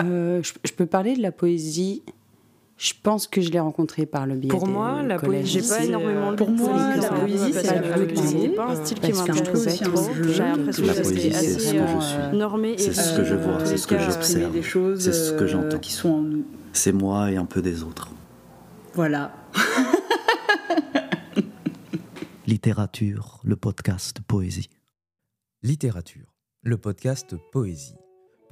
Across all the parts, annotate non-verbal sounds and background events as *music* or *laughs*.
Euh, je, je peux parler de la poésie. Je pense que je l'ai rencontrée par le biais Pour des moi, la poésie, j'ai pas énormément Pour moi, la poésie, c'est que la poésie. C'est pas un style qui m'intéresse J'ai l'impression La que poésie, c'est c'est ce assez que je euh, suis. normé et C'est ce que je vois, dans tous c'est ce que j'observe. exprimer des choses C'est ce que euh, j'entends. qui sont en nous. C'est moi et un peu des autres. Voilà. *laughs* Littérature, le podcast Poésie. Littérature, le podcast Poésie.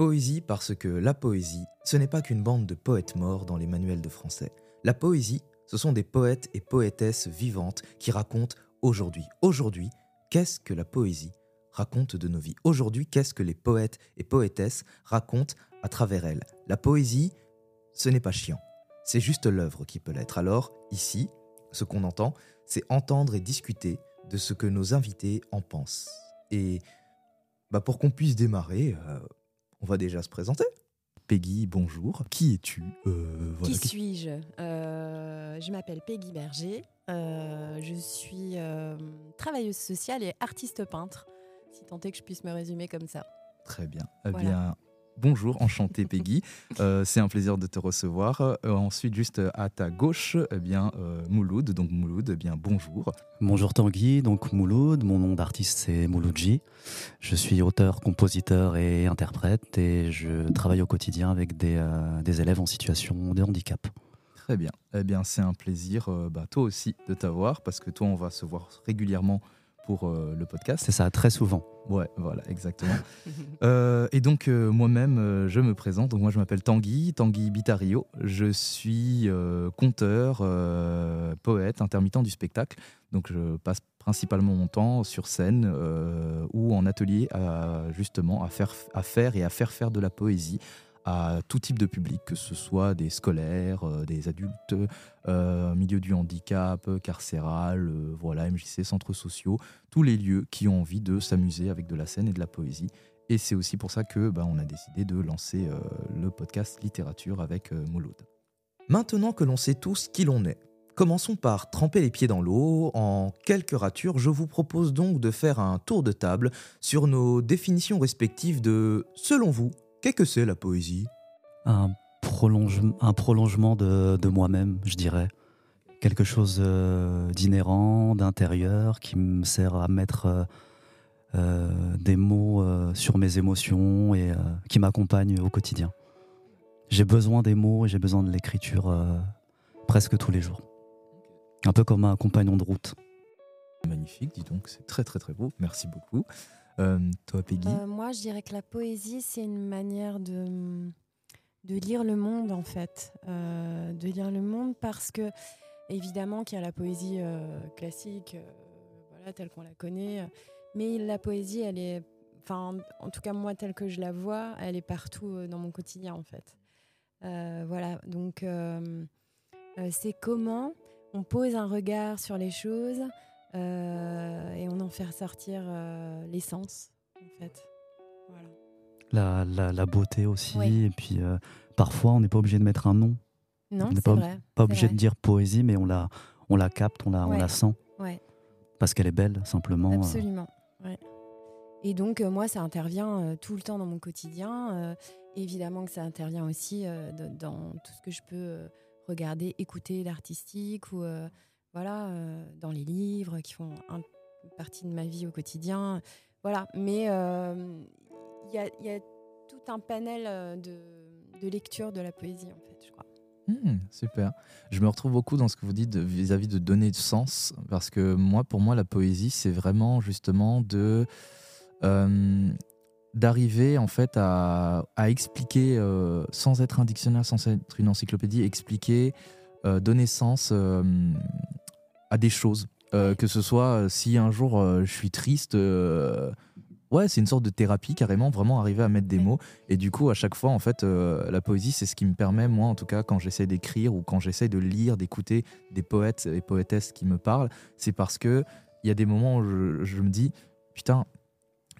Poésie parce que la poésie, ce n'est pas qu'une bande de poètes morts dans les manuels de français. La poésie, ce sont des poètes et poétesses vivantes qui racontent aujourd'hui. Aujourd'hui, qu'est-ce que la poésie raconte de nos vies Aujourd'hui, qu'est-ce que les poètes et poétesses racontent à travers elle La poésie, ce n'est pas chiant. C'est juste l'œuvre qui peut l'être. Alors, ici, ce qu'on entend, c'est entendre et discuter de ce que nos invités en pensent. Et bah pour qu'on puisse démarrer, euh, on va déjà se présenter. Peggy, bonjour. Qui es-tu Euh, voilà, Qui suis-je? Euh, Je m'appelle Peggy Berger. Euh, je suis travailleuse sociale et artiste peintre, si tant est que je puisse me résumer comme ça. Très bien. Eh Voilà. bien, bonjour, enchanté Peggy. Euh, c'est un plaisir de te recevoir. Euh, ensuite, juste à ta gauche, eh bien, euh, Mouloud. Donc Mouloud, eh bien, bonjour. Bonjour Tanguy, donc Mouloud, mon nom d'artiste c'est Mouloudji. Je suis auteur, compositeur et interprète et je travaille au quotidien avec des, des élèves en situation de handicap. Très bien. Eh bien, c'est un plaisir, bah, toi aussi, de t'avoir, parce que toi, on va se voir régulièrement pour euh, le podcast. C'est ça, très souvent. Ouais, voilà, exactement. *laughs* Euh, et donc, euh, moi-même, je me présente. Donc, moi, je m'appelle Tanguy, Tanguy Bitario. Je suis conteur, poète, intermittent du spectacle. Donc, je passe principalement mon temps sur scène ou en atelier, à, justement, à faire, à faire et à faire faire de la poésie à tout type de public, que ce soit des scolaires, euh, des adultes, euh, milieu du handicap, carcéral, euh, voilà, MJC, centres sociaux, tous les lieux qui ont envie de s'amuser avec de la scène et de la poésie. Et c'est aussi pour ça que bah, on a décidé de lancer le podcast littérature avec Mouloud. Maintenant que l'on sait tous qui l'on est, commençons par tremper les pieds dans l'eau. En quelques ratures, je vous propose donc de faire un tour de table sur nos définitions respectives de, selon vous, qu'est-ce que c'est la poésie? Un, prolonge, un prolongement de, de moi-même, je dirais. Quelque chose euh, d'inhérent, d'intérieur, qui me sert à mettre euh, euh, des mots euh, sur mes émotions et euh, qui m'accompagne au quotidien. J'ai besoin des mots et j'ai besoin de l'écriture euh, presque tous les jours. Un peu comme un compagnon de route. Magnifique, dis donc, c'est très très très beau. Merci beaucoup. Euh, toi, Peggy Euh, moi, je dirais que la poésie, c'est une manière de, de lire le monde, en fait. Euh, de lire le monde parce que, évidemment, qu'il y a la poésie classique, voilà, telle qu'on la connaît. Mais la poésie, elle est, enfin, en tout cas, moi, telle que je la vois, elle est partout dans mon quotidien, en fait. Voilà, donc, c'est comment on pose un regard sur les choses et on en fait ressortir euh, l'essence, en fait. Voilà. La, la, la beauté aussi. Oui. Et puis euh, parfois, on n'est pas obligé de mettre un nom. Non, on n'est pas, vrai. pas obligé vrai. de dire poésie, mais on la, on la capte, on la, on la sent. Ouais. Parce qu'elle est belle, simplement. euh. Absolument. ouais. Et donc, euh, moi, ça intervient euh, tout le temps dans mon quotidien. euh, évidemment que ça intervient aussi euh, de- dans tout ce que je peux euh, regarder, écouter d'artistique ou euh, voilà, euh, dans les livres qui font un- une partie de ma vie au quotidien. Voilà. Mais euh, il y, a, tout un panel euh, de, de lecture de la poésie, en fait, je crois. Hmm, super. Je me retrouve beaucoup dans ce que vous dites de- vis-à-vis de donner de sens, parce que moi, pour moi, la poésie, c'est vraiment justement de d'arriver en fait à, expliquer, sans être un dictionnaire, sans être une encyclopédie, expliquer, donner sens à des choses. Euh, que ce soit euh, si un jour euh, je suis triste, ouais, c'est une sorte de thérapie carrément, vraiment arriver à mettre des mots. Et du coup, à chaque fois, en fait, euh, la poésie, c'est ce qui me permet, moi, en tout cas, quand j'essaie d'écrire ou quand j'essaie de lire, d'écouter des poètes et poétesses qui me parlent, c'est parce que il y a des moments où je, je me dis, putain,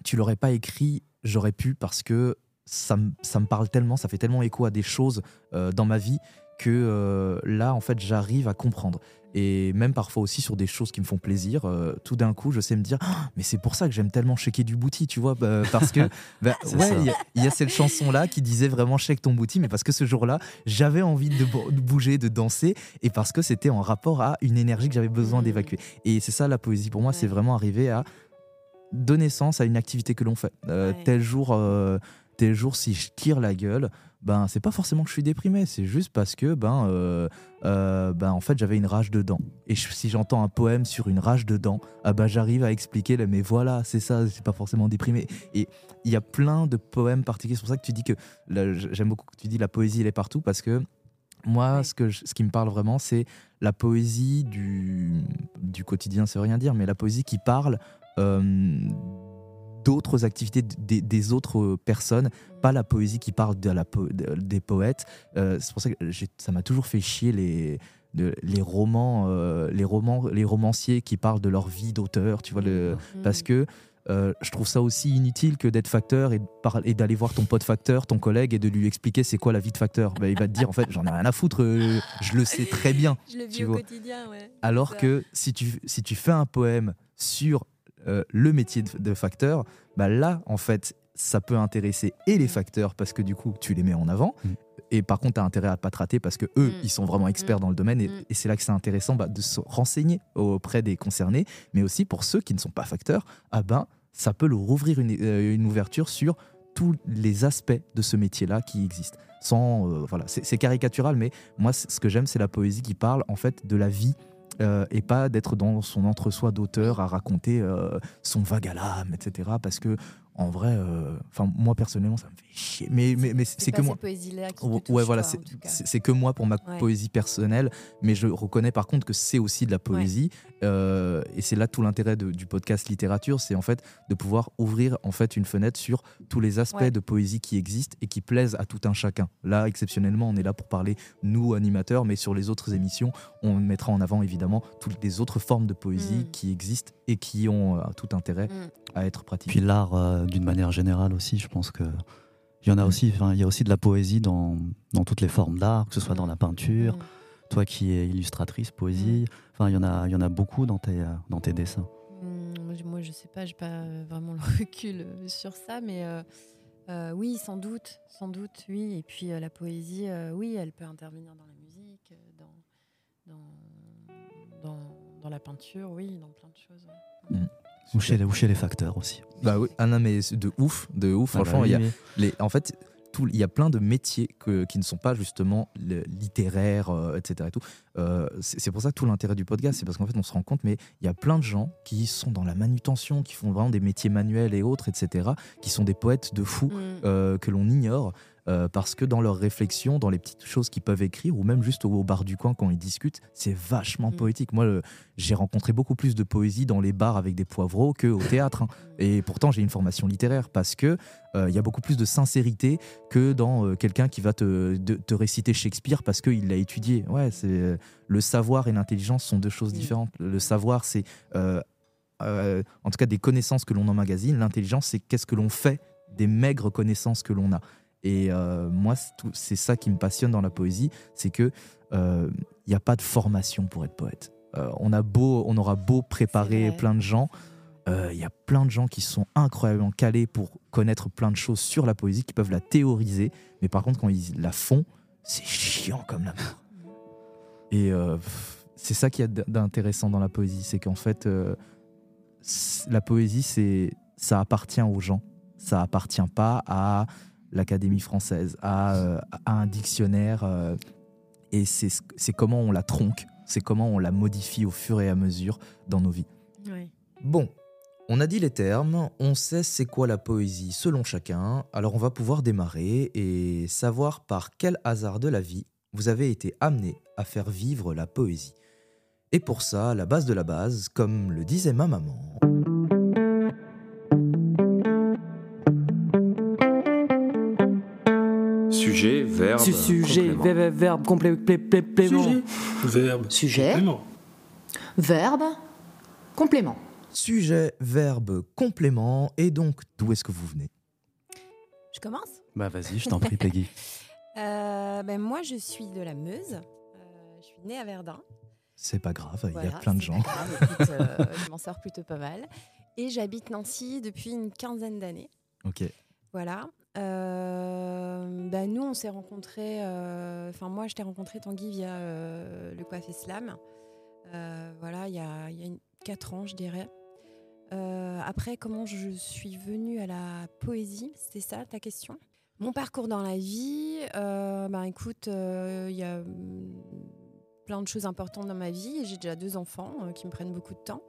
tu l'aurais pas écrit, j'aurais pu parce que ça me, ça me parle tellement, ça fait tellement écho à des choses euh, dans ma vie que euh, là, en fait, j'arrive à comprendre. Et même parfois aussi sur des choses qui me font plaisir, euh, tout d'un coup, je sais me dire, Ah, mais c'est pour ça que j'aime tellement checker du booty, tu vois, bah, parce que, *laughs* bah, ouais, il y a- il y, a cette chanson-là qui disait vraiment check ton booty, mais parce que ce jour-là, j'avais envie de, bo- de bouger, de danser, et parce que c'était en rapport à une énergie que j'avais besoin Mhm. d'évacuer. Et c'est ça la poésie pour moi, c'est vraiment arriver à donner sens à une activité que l'on fait. Euh, Ouais. Tel jour, euh, tel jour, si je tire la gueule, ben c'est pas forcément que je suis déprimé, c'est juste parce que ben, euh, euh, ben en fait j'avais une rage dedans. Et je- si j'entends un poème sur une rage dedans, ah ben j'arrive à expliquer, là, mais voilà, c'est ça, c'est pas forcément déprimé. Et il y a plein de poèmes particuliers. C'est pour ça que tu dis que j'aime beaucoup que tu dis la poésie elle est partout parce que moi, Ouais. ce, que je- ce qui me parle vraiment, c'est la poésie du, du quotidien, ça veut rien dire, mais la poésie qui parle euh, d'autres activités des, des autres euh, personnes, pas la poésie qui parle de la po- de- des poètes. Euh, c'est pour ça que ça m'a toujours fait chier les, de- les romans, euh, les romans, les romanciers qui parlent de leur vie d'auteur, tu vois, le, Mm. parce que euh, je trouve ça aussi inutile que d'être facteur et, d'aller voir ton pote facteur, ton collègue, et de lui expliquer c'est quoi la vie de facteur. Bah, il va te dire en fait j'en ai rien à foutre, euh, je le sais très bien. *laughs* Je le tu vis au vois. quotidien, ouais. Alors que si tu, si tu fais un poème sur euh, le métier de, de facteur, bah là en fait ça peut intéresser et les facteurs parce que du coup tu les mets en avant. Mm. Et par contre, tu as intérêt à pas te rater parce que eux, Mm. ils sont vraiment experts Mm. dans le domaine. Et, et c'est là que c'est intéressant bah, de se renseigner auprès des concernés, mais aussi pour ceux qui ne sont pas facteurs, ah ben, ça peut leur ouvrir une, euh, une ouverture sur tous les aspects de ce métier-là qui existent. Sans, euh, voilà, c'est caricatural, mais moi, ce que j'aime, c'est la poésie qui parle en fait de la vie euh, et pas d'être dans son entre-soi d'auteur à raconter euh, son vague à l'âme, etc. Parce que en vrai, euh, enfin moi personnellement, ça me fait chier. Mais mais, mais c'est que moi. qui Ouais, touche, voilà, c'est que moi pour ma Ouais. poésie personnelle, mais je reconnais par contre que c'est aussi de la poésie, euh, et c'est là tout l'intérêt du podcast littérature, c'est en fait de pouvoir ouvrir en fait une fenêtre sur tous les aspects Ouais. de poésie qui existent et qui plaisent à tout un chacun. Là, exceptionnellement, on est là pour parler nous animateurs, mais sur les autres émissions, on mettra en avant évidemment toutes les autres formes de poésie Mm. qui existent et qui ont euh, tout intérêt Mm. à être pratiquées. Puis l'art, euh, d'une manière générale aussi, je pense que il y en a aussi. enfin, Il y a aussi de la poésie dans, dans toutes les formes d'art, que ce soit dans la peinture. Mm. Toi qui es illustratrice, poésie. Enfin, il y en a, il y en a beaucoup dans tes, dans tes dessins. Mm, moi, je- sais pas, j'ai pas vraiment le *laughs* recul euh, sur ça, mais euh, euh, oui, sans doute, sans doute, oui. Et puis euh, la poésie, euh, oui, elle peut intervenir dans la musique, dans, dans, dans, dans la peinture, oui, dans plein de choses. ouais. Ou chez, les, ou chez les facteurs aussi. Bah oui, ah non mais de ouf, de ouf. Ah bah Franchement, oui, il y a, oui. les, en fait, tout- il y a plein de métiers que- qui ne sont pas justement littéraires, euh, etc. Et tout. Euh, c'est c'est pour ça que tout l'intérêt du podcast, c'est parce qu'en fait, on se rend compte, mais il y a plein de gens qui sont dans la manutention, qui font vraiment des métiers manuels et autres, etc., qui sont des poètes de fous Mm. euh, que l'on ignore. Euh, parce que dans leurs réflexions, dans les petites choses qu'ils peuvent écrire, ou même juste au, au bar du coin quand ils discutent, c'est vachement Mm. poétique. Moi, j'ai rencontré beaucoup plus de poésie dans les bars avec des poivreaux qu'au théâtre. hein. Et pourtant, j'ai une formation littéraire parce que euh, il y a beaucoup plus de sincérité que dans euh, quelqu'un qui va te, de- te réciter Shakespeare parce qu'il l'a étudié. Ouais, c'est le savoir et l'intelligence sont deux choses Mm. différentes. Le savoir, c'est en tout cas des connaissances que l'on emmagasine. L'intelligence, c'est qu'est-ce que l'on fait des maigres connaissances que l'on a. Et euh, moi, c'est ça qui me passionne dans la poésie, c'est que il n'y a pas de formation pour être poète. Euh, on a beau, on aura beau préparer plein de gens, il y a plein de gens qui sont incroyablement calés pour connaître plein de choses sur la poésie, qui peuvent la théoriser, mais par contre, quand ils la font, c'est chiant comme la mort. Et euh, c'est ça qui est d'intéressant dans la poésie, c'est qu'en fait, euh, la poésie, c'est ça appartient aux gens, ça appartient pas à l'Académie française, à, euh, à un dictionnaire, euh, et c'est ce- c'est comment on la tronque, c'est comment on la modifie au fur et à mesure dans nos vies. Ouais. Bon, on a dit les termes, on sait c'est quoi la poésie selon chacun, alors on va pouvoir démarrer et savoir par quel hasard de la vie vous avez été amené à faire vivre la poésie. Et pour ça, la base de la base, comme le disait ma maman. Sujet, verbe. Su- Sujet, complément. ver- ver- verbe, complé- plé- plé- plément. Sujet, verbe, Sujet, complément. verbe, complément. Sujet, verbe, complément, et donc d'où est-ce que vous venez? Je commence? Bah vas-y, je t'en prie, Peggy. *laughs* ben, Moi, je suis de la Meuse. je suis née à Verdun. C'est pas grave, il y a plein de gens. *laughs* je m'en sors plutôt pas mal. Et j'habite Nancy depuis une quinzaine d'années. Ok. Voilà. Euh, bah, nous, on s'est rencontrés. Euh, enfin, moi, je t'ai rencontré Tanguy via euh, le Coiffé Slam. voilà, il y a, y a 4 ans, je dirais. après, comment je suis venue à la poésie? C'est ça ta question? Mon parcours dans la vie, bah, écoute, il y a mm, plein de choses importantes dans ma vie. J'ai déjà deux enfants qui me prennent beaucoup de temps.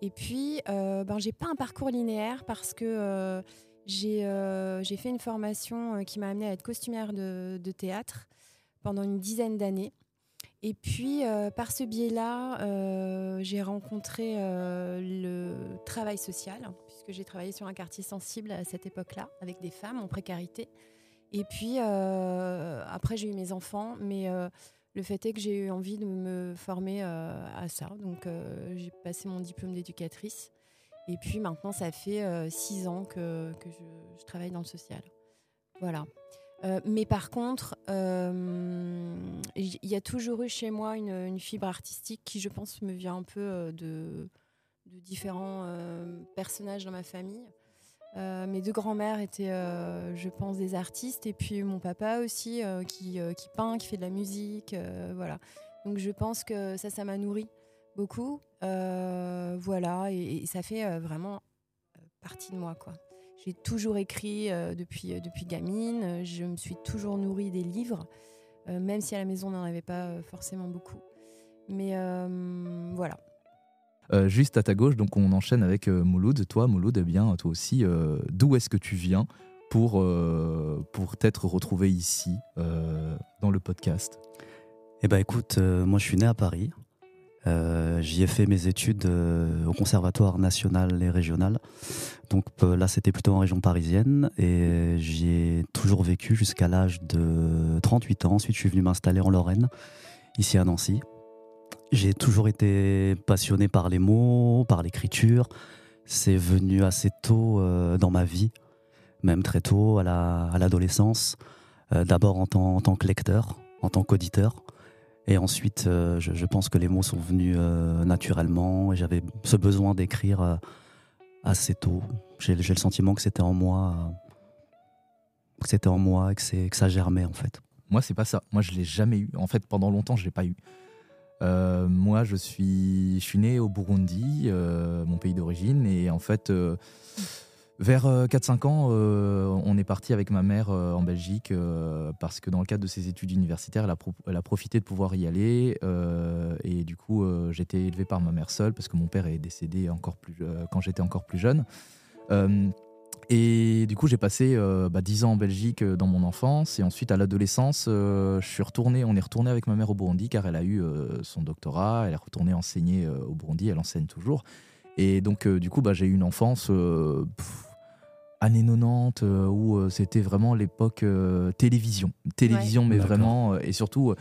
Et puis, ben, j'ai pas un parcours linéaire parce que euh, j'ai fait une formation euh, qui m'a amenée à être costumière de, théâtre pendant une dizaine d'années. Et puis, euh, par ce biais-là, j'ai rencontré le travail social, puisque j'ai travaillé sur un quartier sensible à cette époque-là, avec des femmes en précarité. Et puis, après, j'ai eu mes enfants, mais le fait est que j'ai eu envie de me former à ça. Donc, j'ai passé mon diplôme d'éducatrice. Et puis maintenant, ça fait euh, six ans que, je, travaille dans le social. Voilà. Euh, mais par contre, euh, il y a toujours eu chez moi une, fibre artistique qui, je pense, me vient un peu de, différents personnages dans ma famille. mes deux grands-mères étaient, je pense, des artistes, et puis mon papa aussi, qui, qui, peint, qui fait de la musique, voilà. Donc je pense que ça, ça m'a nourri beaucoup. Euh, voilà, et, ça fait euh, vraiment euh, partie de moi, quoi. J'ai toujours écrit depuis, depuis gamine, je me suis toujours nourrie des livres, même si à la maison on n'en avait pas forcément beaucoup. Mais voilà. juste à ta gauche, donc on enchaîne avec Mouloud. Toi, Mouloud, eh bien, toi aussi, d'où est-ce que tu viens pour, pour t'être retrouvé ici dans le podcast? Eh ben, écoute, moi je suis né à Paris. Euh, j'y ai fait mes études euh, au Conservatoire national et régional. Donc euh, là, c'était plutôt en région parisienne et j'y ai toujours vécu jusqu'à l'âge de 38 ans. Ensuite, je suis venu m'installer en Lorraine, ici à Nancy. J'ai toujours été passionné par les mots, par l'écriture. C'est venu assez tôt dans ma vie, même très tôt, à l'adolescence. D'abord en, en tant que lecteur, en tant qu'auditeur. Et ensuite, euh, je, pense que les mots sont venus euh, naturellement et j'avais ce besoin d'écrire euh, assez tôt. J'ai le sentiment que c'était en moi, que c'était en moi que, que ça germait en fait. Moi, c'est pas ça. Moi, je l'ai jamais eu. En fait, pendant longtemps, je l'ai pas eu. moi, je suis, je suis né au Burundi, mon pays d'origine, et en fait. Vers 4-5 euh, ans, euh, on est parti avec ma mère euh, en Belgique parce que dans le cadre de ses études universitaires, elle a, profité de pouvoir y aller. et du coup, j'étais élevé par ma mère seule parce que mon père est décédé encore plus, quand j'étais encore plus jeune. et du coup, j'ai passé 10 bah, ans en Belgique dans mon enfance. Et ensuite, à l'adolescence, je on est retourné avec ma mère au Burundi car elle a eu son doctorat. Elle est retournée enseigner au Burundi. Elle enseigne toujours. Et donc, du coup, bah, j'ai eu une enfance années 90 euh, où euh, c'était vraiment l'époque euh, télévision. Télévision, mais vraiment, et surtout.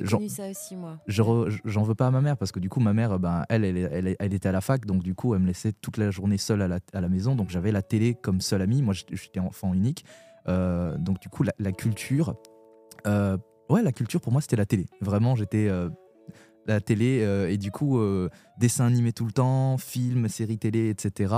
J'en ça aussi, moi. J'en veux pas à ma mère parce que du coup, ma mère, ben, elle, elle, elle, était à la fac, donc du coup, elle me laissait toute la journée seule à la, à la maison. Donc j'avais la télé comme seule amie. Moi, j'étais enfant unique. donc du coup, la, culture. ouais, la culture pour moi, c'était la télé. Vraiment, j'étais la télé et du coup, dessin animé tout le temps, films, séries télé, etc.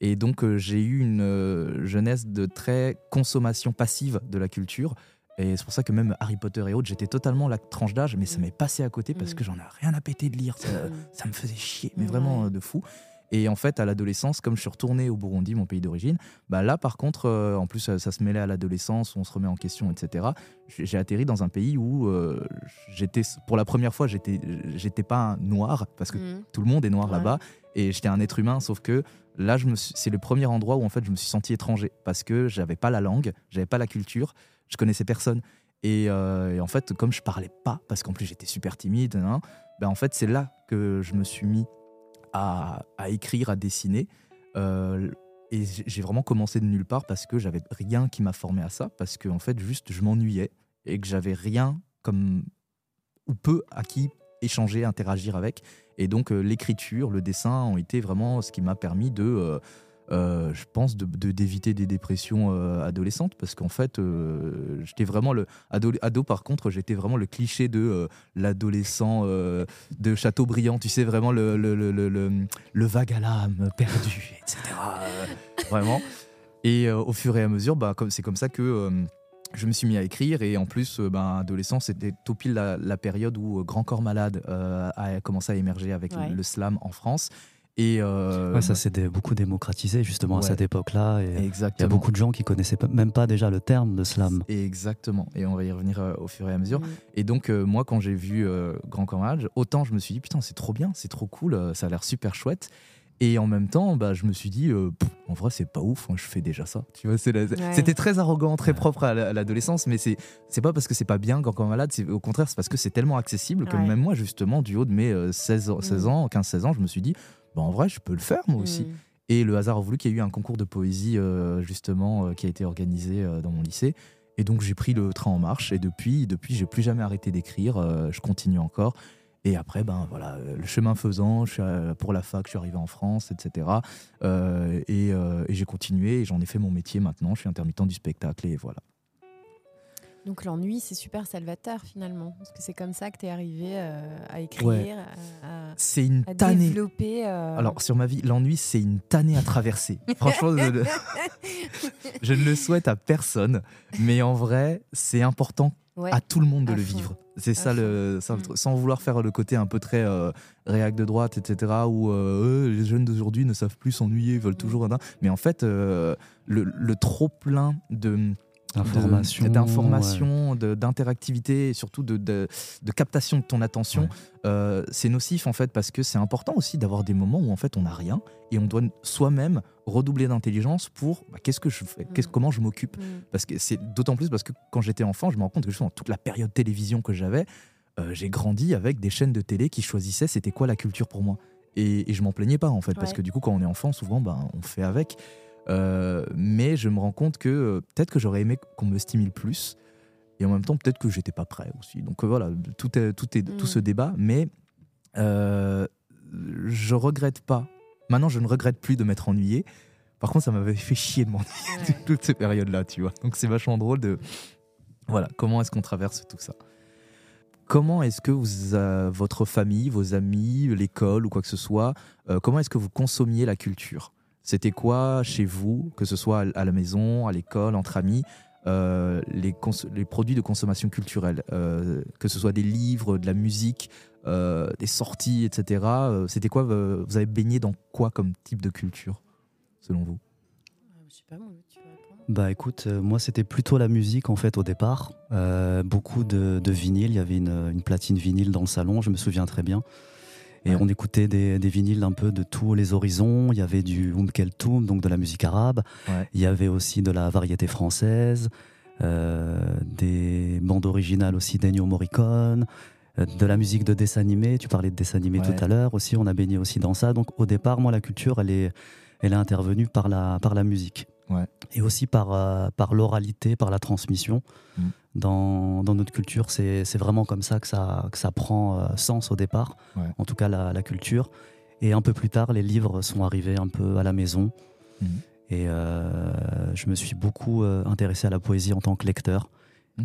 Et donc, euh, j'ai eu une euh, jeunesse de très consommation passive de la culture. Et c'est pour ça que même Harry Potter et autres, j'étais totalement la tranche d'âge, mais ça mm. m'est passé à côté parce mm. que j'en ai rien à péter de lire. Ça, mm. me faisait chier, mais vraiment euh, de fou. Et en fait, à l'adolescence, comme je suis retourné au Burundi, mon pays d'origine, bah là, par contre, en plus, ça, se mêlait à l'adolescence, on se remet en question, etc. J'ai atterri dans un pays où j'étais, pour la première fois, j'étais, j'étais pas noir parce que tout le monde est noir là-bas, et j'étais un être humain, sauf que là, c'est le premier endroit où en fait je me suis senti étranger parce que j'avais pas la langue, j'avais pas la culture, je connaissais personne. Et, euh, en fait, comme je parlais pas, parce qu'en plus j'étais super timide, hein, ben en fait c'est là que je me suis mis à, écrire, à dessiner. Euh, et j'ai vraiment commencé de nulle part parce que j'avais rien qui m'a formé à ça, parce que en fait juste je m'ennuyais et que j'avais rien comme ou peu à qui échanger, interagir avec. Et donc euh, l'écriture, le dessin ont été vraiment ce qui m'a permis de, euh, euh, je pense, d'éviter de, d'éviter des dépressions adolescentes parce qu'en fait, j'étais vraiment le. Ado, ado par contre, j'étais vraiment le cliché de l'adolescent de Châteaubriand, tu sais, vraiment le, le, le, le, le vague à l'âme perdu, etc. vraiment. Et au fur et à mesure, bah, c'est comme ça que je me suis mis à écrire et en plus, ben, adolescent, c'était tout pile la, période où Grand Corps Malade a commencé à émerger avec le slam en France. Et euh, ça s'est beaucoup démocratisé justement à cette époque-là. Il y a beaucoup de gens qui connaissaient même pas déjà le terme de slam. Exactement. Et on va y revenir euh, au fur et à mesure. Et donc euh, moi, quand j'ai vu Grand Corps autant je me suis dit putain c'est trop bien, c'est trop cool, ça a l'air super chouette. Et en même temps, bah, je me suis dit, en vrai, c'est pas ouf, je fais déjà ça. Tu vois, c'était très arrogant, très propre à l'adolescence, mais c'est c'est pas parce que c'est pas bien quand on malade, au contraire, c'est parce que c'est tellement accessible que même moi, justement, du haut de mes 16, 16 ans, 15-16 ans, je me suis dit, bah, en vrai, je peux le faire moi aussi. Mm. Et le hasard a voulu qu'il y ait eu un concours de poésie, euh, justement, euh, qui a été organisé euh, dans mon lycée. Et donc, j'ai pris le train en marche. Et depuis, depuis j'ai plus jamais arrêté d'écrire. je continue encore. Et après, ben voilà, le chemin faisant, je suis pour la fac, je suis arrivé en France, etc. et, et j'ai continué et j'en ai fait mon métier maintenant. Je suis intermittent du spectacle et voilà. Donc l'ennui, c'est super salvateur finalement, parce que c'est comme ça que tu es arrivé euh, à écrire, à, c'est une développer. Euh, Alors sur ma vie, l'ennui, c'est une tannée à traverser. *laughs* Franchement, *laughs* je, ne le souhaite à personne, mais en vrai, c'est important à tout le monde de le vivre. C'est ça, le, mm. sans vouloir faire le côté un peu très euh, réac de droite, etc., où les jeunes d'aujourd'hui ne savent plus s'ennuyer, veulent mm. toujours... Mais en fait, le, le trop-plein de d'information, d'interactivité et surtout de, de, captation de ton attention, euh, c'est nocif en fait parce que c'est important aussi d'avoir des moments où en fait on n'a rien et on doit soi-même redoubler d'intelligence pour bah, qu'est-ce que je fais, mm. comment je m'occupe. Mm. Parce que c'est d'autant plus parce que quand j'étais enfant, je me rends compte que justement toute la période télévision que j'avais, euh, j'ai grandi avec des chaînes de télé qui choisissaient c'était quoi la culture pour moi. Et, je m'en plaignais pas en fait parce que du coup quand on est enfant souvent ben, on fait avec. Euh, mais je me rends compte que euh, peut-être que j'aurais aimé qu'on me stimule plus. Et en même temps, peut-être que j'étais pas prêt aussi. Donc euh, voilà, tout, est, tout, est, tout ce mm. débat. Mais je regrette pas. Maintenant, je ne regrette plus de m'être ennuyé. Par contre, ça m'avait fait chier de m'ennuyer *laughs* toutes ces périodes-là, tu vois. Donc c'est vachement drôle de. Voilà, comment est-ce qu'on traverse tout ça? Comment est-ce que vous, votre famille, vos amis, l'école ou quoi que ce soit, comment est-ce que vous consommiez la culture? C'était quoi chez vous, que ce soit à la maison, à l'école, entre amis, euh, les, les, produits de consommation culturelle, euh, que ce soit des livres, de la musique, euh, des sorties, etc. C'était quoi Vous avez baigné dans quoi comme type de culture, selon vous? Je sais pas, moi, tu bah écoute, moi c'était plutôt la musique en fait au départ. beaucoup de, de vinyle, il y avait une, une, platine vinyle dans le salon, je me souviens très bien. Et on écoutait des, vinyles un peu de tous les horizons. Il y avait du Oum Keltoum, donc de la musique arabe. Il y avait aussi de la variété française, euh, des bandes originales aussi d'Ennio Morricone, euh, de la musique de dessin animé. Tu parlais de dessin animé tout à l'heure aussi. On a baigné aussi dans ça. Donc au départ, moi, la culture, elle est, elle est intervenue par la, par la musique. Et aussi par, euh, par l'oralité, par la transmission. Mm. Dans, dans, notre culture, c'est vraiment comme ça que ça, que ça prend euh, sens au départ, en tout cas la, la, culture. Et un peu plus tard, les livres sont arrivés un peu à la maison. Mm. Et euh, je me suis beaucoup intéressé à la poésie en tant que lecteur.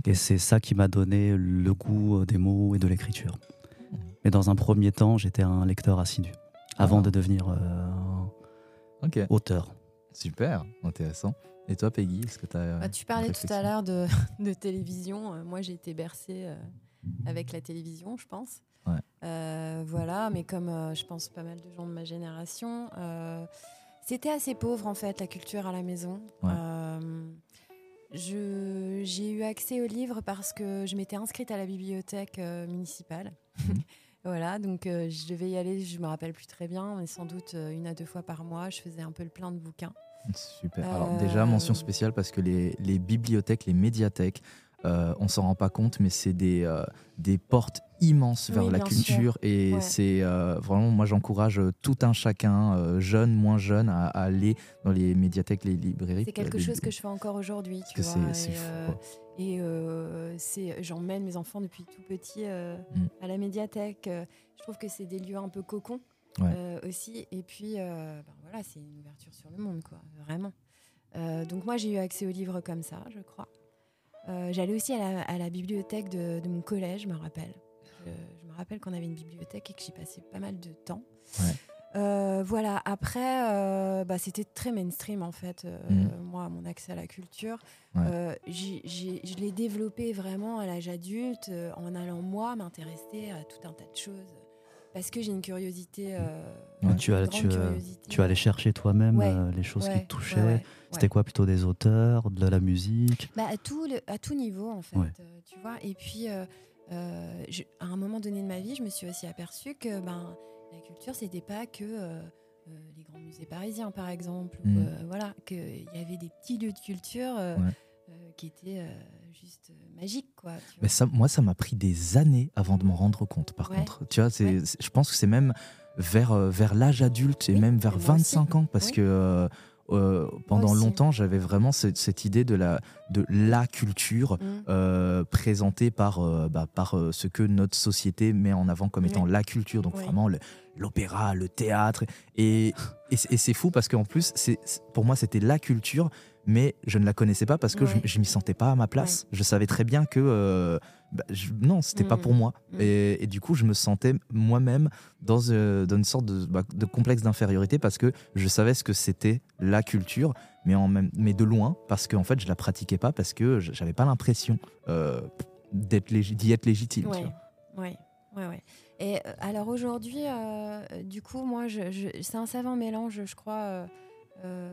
Et c'est ça qui m'a donné le goût des mots et de l'écriture. Mm. Mais dans un premier temps, j'étais un lecteur assidu, avant ah. de devenir auteur. Super, intéressant. Et toi, Peggy, est-ce que tu as. Bah, tu parlais tout à l'heure de, *laughs* de, télévision. Euh, moi, j'ai été bercée euh, avec la télévision, je pense. Euh, voilà, mais comme je pense pas mal de gens de ma génération, c'était assez pauvre en fait, la culture à la maison. j'ai eu accès aux livres parce que je m'étais inscrite à la bibliothèque municipale. *laughs* Voilà, donc euh, je devais y aller, je me rappelle plus très bien, mais sans doute euh, une à deux fois par mois. Je faisais un peu le plein de bouquins. Super. Alors déjà, mention euh, spéciale parce que les, les bibliothèques, les médiathèques, on s'en rend pas compte, mais c'est des, des portes immenses vers la culture. Et c'est vraiment, moi j'encourage tout un chacun, jeune, moins jeune, à, aller dans les médiathèques, les librairies. C'est quelque chose que je fais encore aujourd'hui. C'est fou. Et euh, j'emmène mes enfants depuis tout petit euh, mm. à la médiathèque. Euh, je trouve que c'est des lieux un peu cocons aussi. Et puis, ben voilà, c'est une ouverture sur le monde, quoi, vraiment. Euh, donc moi, j'ai eu accès aux livres comme ça, je crois. Euh, J'allais aussi à la, à la bibliothèque de, de, mon collège, je me rappelle. Je, je me rappelle qu'on avait une bibliothèque et que j'y passais pas mal de temps. Ouais. Euh, voilà, après, euh, bah, c'était très mainstream en fait, euh, Mhm. moi, mon accès à la culture. Ouais. Je l'ai développé vraiment à l'âge adulte, en allant moi m'intéresser à tout un tas de choses. Parce que j'ai une curiosité. euh, Ouais. Tu as- grande tu, euh, curiosité. Tu allais chercher toi-même Ouais, euh, les choses qui te touchaient. C'était quoi plutôt des auteurs, de la musique? Bah, à, tout le- à tout niveau, en fait. Euh, tu vois Et puis, je- à un moment donné de ma vie, je me suis aussi aperçue que ben, la culture, c'était pas que les grands musées parisiens, par exemple. ou, euh, voilà, qu'il y avait des petits lieux de culture qui étaient euh, juste euh, quoi. tu Mais ça, moi, ça m'a pris des années avant de m'en rendre compte, par Ouais. contre. Tu vois, Ouais. je pense que c'est même vers, euh, vers l'âge adulte et Oui, même vers mais moi aussi. 25 ans, parce Oui. que euh, euh, pendant longtemps, j'avais vraiment cette, cette idée de la, de la culture euh, présentée par, euh, bah, par euh, ce que notre société met en avant comme Oui. étant la culture, donc Oui. vraiment l'opéra, le théâtre. Et, et, c'est- fou parce qu'en plus, pour moi, c'était la culture, mais je ne la connaissais pas parce que je, Ouais. je m'y sentais pas à ma place. Je savais très bien que euh, bah, je- non, c'était pas Mhm. pour moi. Mhm. Et, et du coup, je me sentais moi-même dans, euh, dans une sorte de, bah, de complexe d'infériorité parce que je savais ce que c'était la culture, mais, en même, mais de loin, parce qu'en fait, je la pratiquais pas, parce que je- j'avais pas l'impression euh, d'être d'y être légitime. tu Ouais, vois. ouais. Et euh, alors aujourd'hui, euh, du coup, moi, je, je- c'est un savant mélange, je crois. euh,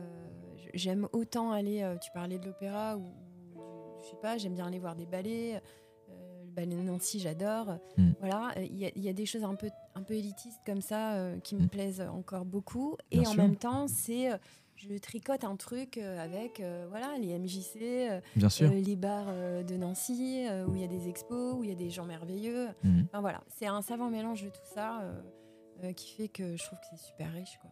j'aime autant aller. euh, tu parlais de l'opéra ou, du- je sais pas. J'aime bien aller voir des ballets. euh, le ballet de Nancy, j'adore. Mm. Voilà, euh, il y, y a des choses un peu, un peu élitistes comme ça euh, qui me Mm. plaisent encore beaucoup. Et en même temps, c'est, je tricote un truc avec, euh, voilà, les MJC. euh, Bien sûr. euh, les bars de Nancy, où il y a des expos, où il y a des gens merveilleux. Mhm. Enfin, voilà, c'est un savant mélange de tout ça euh, qui fait que je trouve que c'est super riche. Quoi.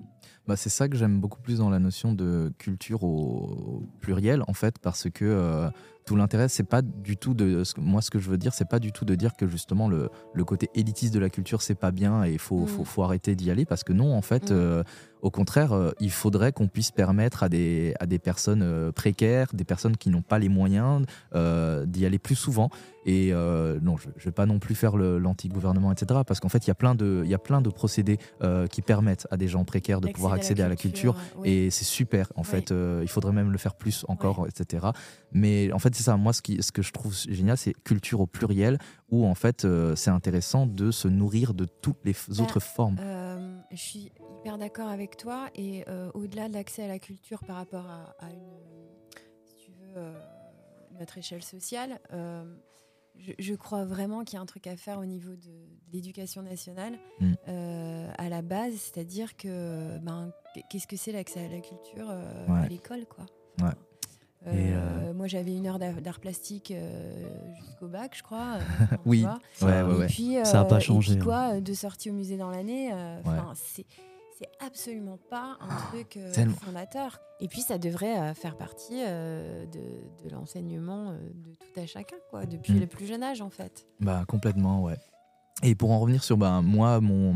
Bah, c'est ça que j'aime beaucoup plus dans la notion de culture au, au pluriel, en fait, parce que euh, tout l'intérêt, c'est pas du tout de. Moi, ce que je veux dire, c'est pas du tout de dire que justement le, le côté élitiste de la culture, c'est pas bien et il faut, Mm. faut, faut arrêter d'y aller, parce que non, en fait, Mm. euh, au contraire, euh, il faudrait qu'on puisse permettre à des, à des personnes euh, précaires, des personnes qui n'ont pas les moyens, d'y aller plus souvent. Et non, je ne vais pas non plus faire l'anti-gouvernement, etc. Parce qu'en fait, il y a plein de, il y a plein de procédés qui permettent à des gens précaires de pouvoir accéder à la culture. oui. Et c'est super, en Oui. fait. il faudrait même le faire plus encore, etc. Mais en fait, c'est ça. Moi, ce, qui, ce que je trouve génial, c'est culture au pluriel, où en fait, euh, c'est intéressant de se nourrir de toutes les Bah, autres formes. Euh, je suis hyper d'accord avec toi. Et euh, au-delà de l'accès à la culture par rapport à, à une, si tu veux, notre échelle sociale, je, je crois vraiment qu'il y a un truc à faire au niveau de, de l'éducation nationale Mm. euh, à la base, c'est-à-dire que ben, qu'est-ce que c'est l'accès à la culture euh, Ouais. à l'école, quoi. Ouais. Euh, euh, Moi, j'avais une heure d'art plastique euh, jusqu'au bac, je crois. *laughs* Oui. Ouais, ouais, Et puis, Ça a pas changé, Et puis hein. quoi, euh, de sortie au musée dans l'année, c'est c'est absolument pas un truc euh, tellement. fondateur. Et puis, ça devrait euh, faire partie euh, de, de l'enseignement de tout à chacun, quoi, depuis Mm. le plus jeune âge, en fait. Bah, complètement, ouais. Et pour en revenir sur ben, moi, mon,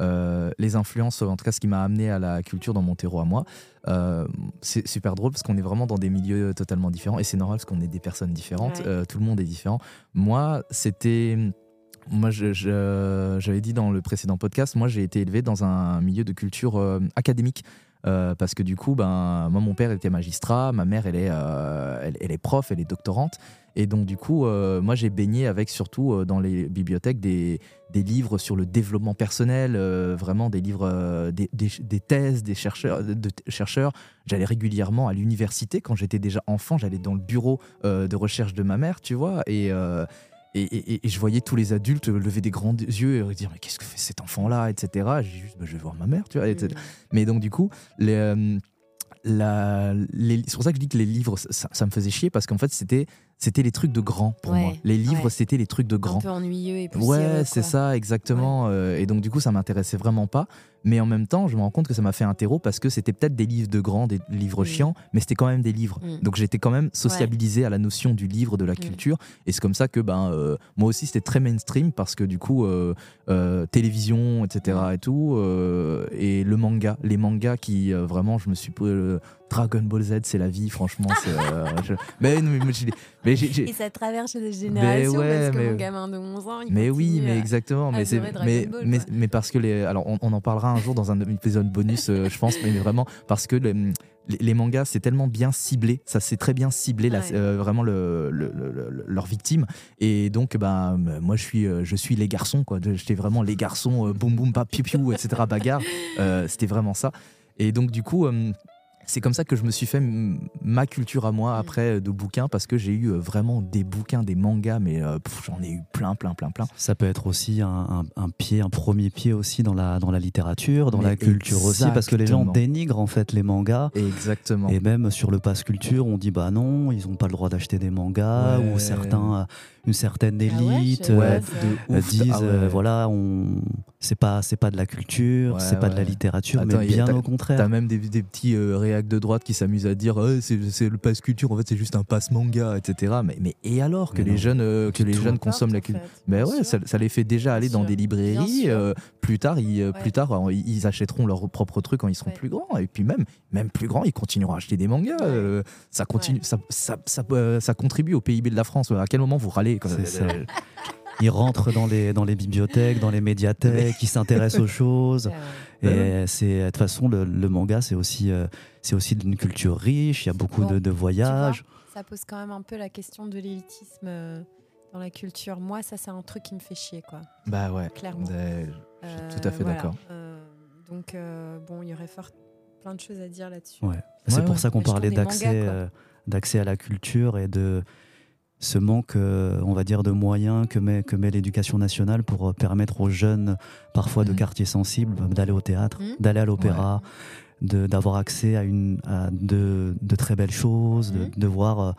euh, les influences, en tout cas ce qui m'a amené à la culture dans mon terreau à moi, euh, c'est super drôle parce qu'on est vraiment dans des milieux totalement différents et c'est normal parce qu'on est des personnes différentes, Ouais. euh, tout le monde est différent. Moi, c'était. Moi, j'avais dit dans le précédent podcast, moi j'ai été élevé dans un milieu de culture académique. Euh, parce que du coup, ben, moi, mon père était magistrat, ma mère, elle est, euh, elle, est prof, elle est doctorante. Et donc, du coup, euh, moi, j'ai baigné avec surtout dans les bibliothèques des, des livres sur le développement personnel, vraiment des livres, des, des- thèses, des chercheurs. Chercheurs. J'allais régulièrement à l'université quand j'étais déjà enfant. J'allais dans le bureau de recherche de ma mère, tu vois. Et. Et, et- et je voyais tous les adultes lever des grands yeux et dire mais qu'est-ce que fait cet enfant là etc j'ai juste bah, je vais voir ma mère tu vois etc. Mm. Mais donc, du coup, les, euh, la, les- c'est pour ça que je dis que les livres, ça, ça me faisait chier parce qu'en fait, c'était, c'était les trucs de grands pour Ouais, moi. Les livres, ouais. c'était les trucs de Un grands. peu ennuyeux et poussiéreux. Ouais, c'est ça, exactement. Euh, et donc, du coup, ça m'intéressait vraiment pas. Mais en même temps, je me rends compte que ça m'a fait un terreau parce que c'était peut-être des livres de grands, des livres Mm. chiants, mais c'était quand même des livres. Mm. Donc, j'étais quand même sociabilisé à la notion du livre, de la culture. Et c'est comme ça que, ben, euh, moi aussi, c'était très mainstream parce que, du coup, euh, euh, télévision, etc. et tout. et le manga, les mangas qui, vraiment, je me suis. Dragon Ball Z, c'est la vie, franchement. euh, *laughs* je- Mais, non, mais, mais Et ça traverse les générations ouais, parce que mais- mon gamin de 11 ans, il mais oui, mais exactement. Mais, c'est, mais, Ball, mais, mais parce que les. Alors, on, on en parlera un jour dans un épisode bonus, euh, je pense, mais vraiment, parce que les, les- les mangas, c'est tellement bien ciblé, ça c'est très bien ciblé, Ouais. euh, vraiment le, le- le- le- leurs victimes. Et donc, bah, moi, je suis, je suis les garçons, quoi. J'étais vraiment les garçons, boum boum, pa, piou piou, etc., bagarre. C'était vraiment ça. Et donc, du coup. euh, c'est comme ça que je me suis fait ma culture à moi après euh, de bouquins parce que j'ai eu euh, vraiment des bouquins, des mangas, mais euh, j'en ai eu plein, plein, plein, plein. Ça peut être aussi un, un- un pied, un premier pied aussi dans la, dans la littérature, dans Mais la culture aussi, parce que les gens dénigrent en fait les mangas. Exactement. Et même sur le pass culture, on dit bah non, ils n'ont pas le droit d'acheter des mangas, Ouais. ou certains, euh, une certaine Ah ouais, élite sais euh, euh, disent Ah ouais. euh, voilà, on c'est pas c'est pas de la culture, Ouais, c'est pas de la littérature, Attends, mais a- bien au contraire. T'as même des, des petits euh, réacs de droite qui s'amusent à dire Ouais, c'est c'est le pass culture, en fait c'est juste un pass manga, etc. Mais, mais et alors que Mais les non. jeunes, euh, que les jeunes consomment la culture mais ouais, ça, ça les fait déjà aller dans des librairies. euh, plus tard, ils, Ouais. plus tard, euh, ils achèteront leurs propres trucs quand ils seront Ouais. plus grands. Et puis même, même plus grands, ils continueront à acheter des mangas. Ouais. euh, ça continue, Ouais. ça, ça, ça, euh, ça contribue au PIB de la France. À quel moment vous râlez ça. *laughs* Ils rentrent dans les, dans les bibliothèques, dans les médiathèques, ils s'intéressent aux choses. Et c'est de toute façon le, le manga, c'est aussi euh, c'est aussi d'une culture riche. Il y a beaucoup Bon, de, de voyages. Ça pose quand même un peu la question de l'élitisme euh, dans la culture. Moi, ça, c'est un truc qui me fait chier, quoi. Bah ouais. Clairement. Je suis tout à fait voilà. d'accord. Euh, donc, euh, bon, il y aurait fort plein de choses à dire là-dessus. Ouais. C'est Ouais, pour ouais. ça qu'on parlait d'accès euh, d'accès à la culture et de ce manque, euh, on va dire, de moyens que met, que met l'éducation nationale pour euh, permettre aux jeunes, parfois de Mhm. quartiers sensibles, d'aller au théâtre, Mhm. d'aller à l'opéra, d'avoir accès à, une, à de, de très belles choses, de, Mhm. de voir, euh,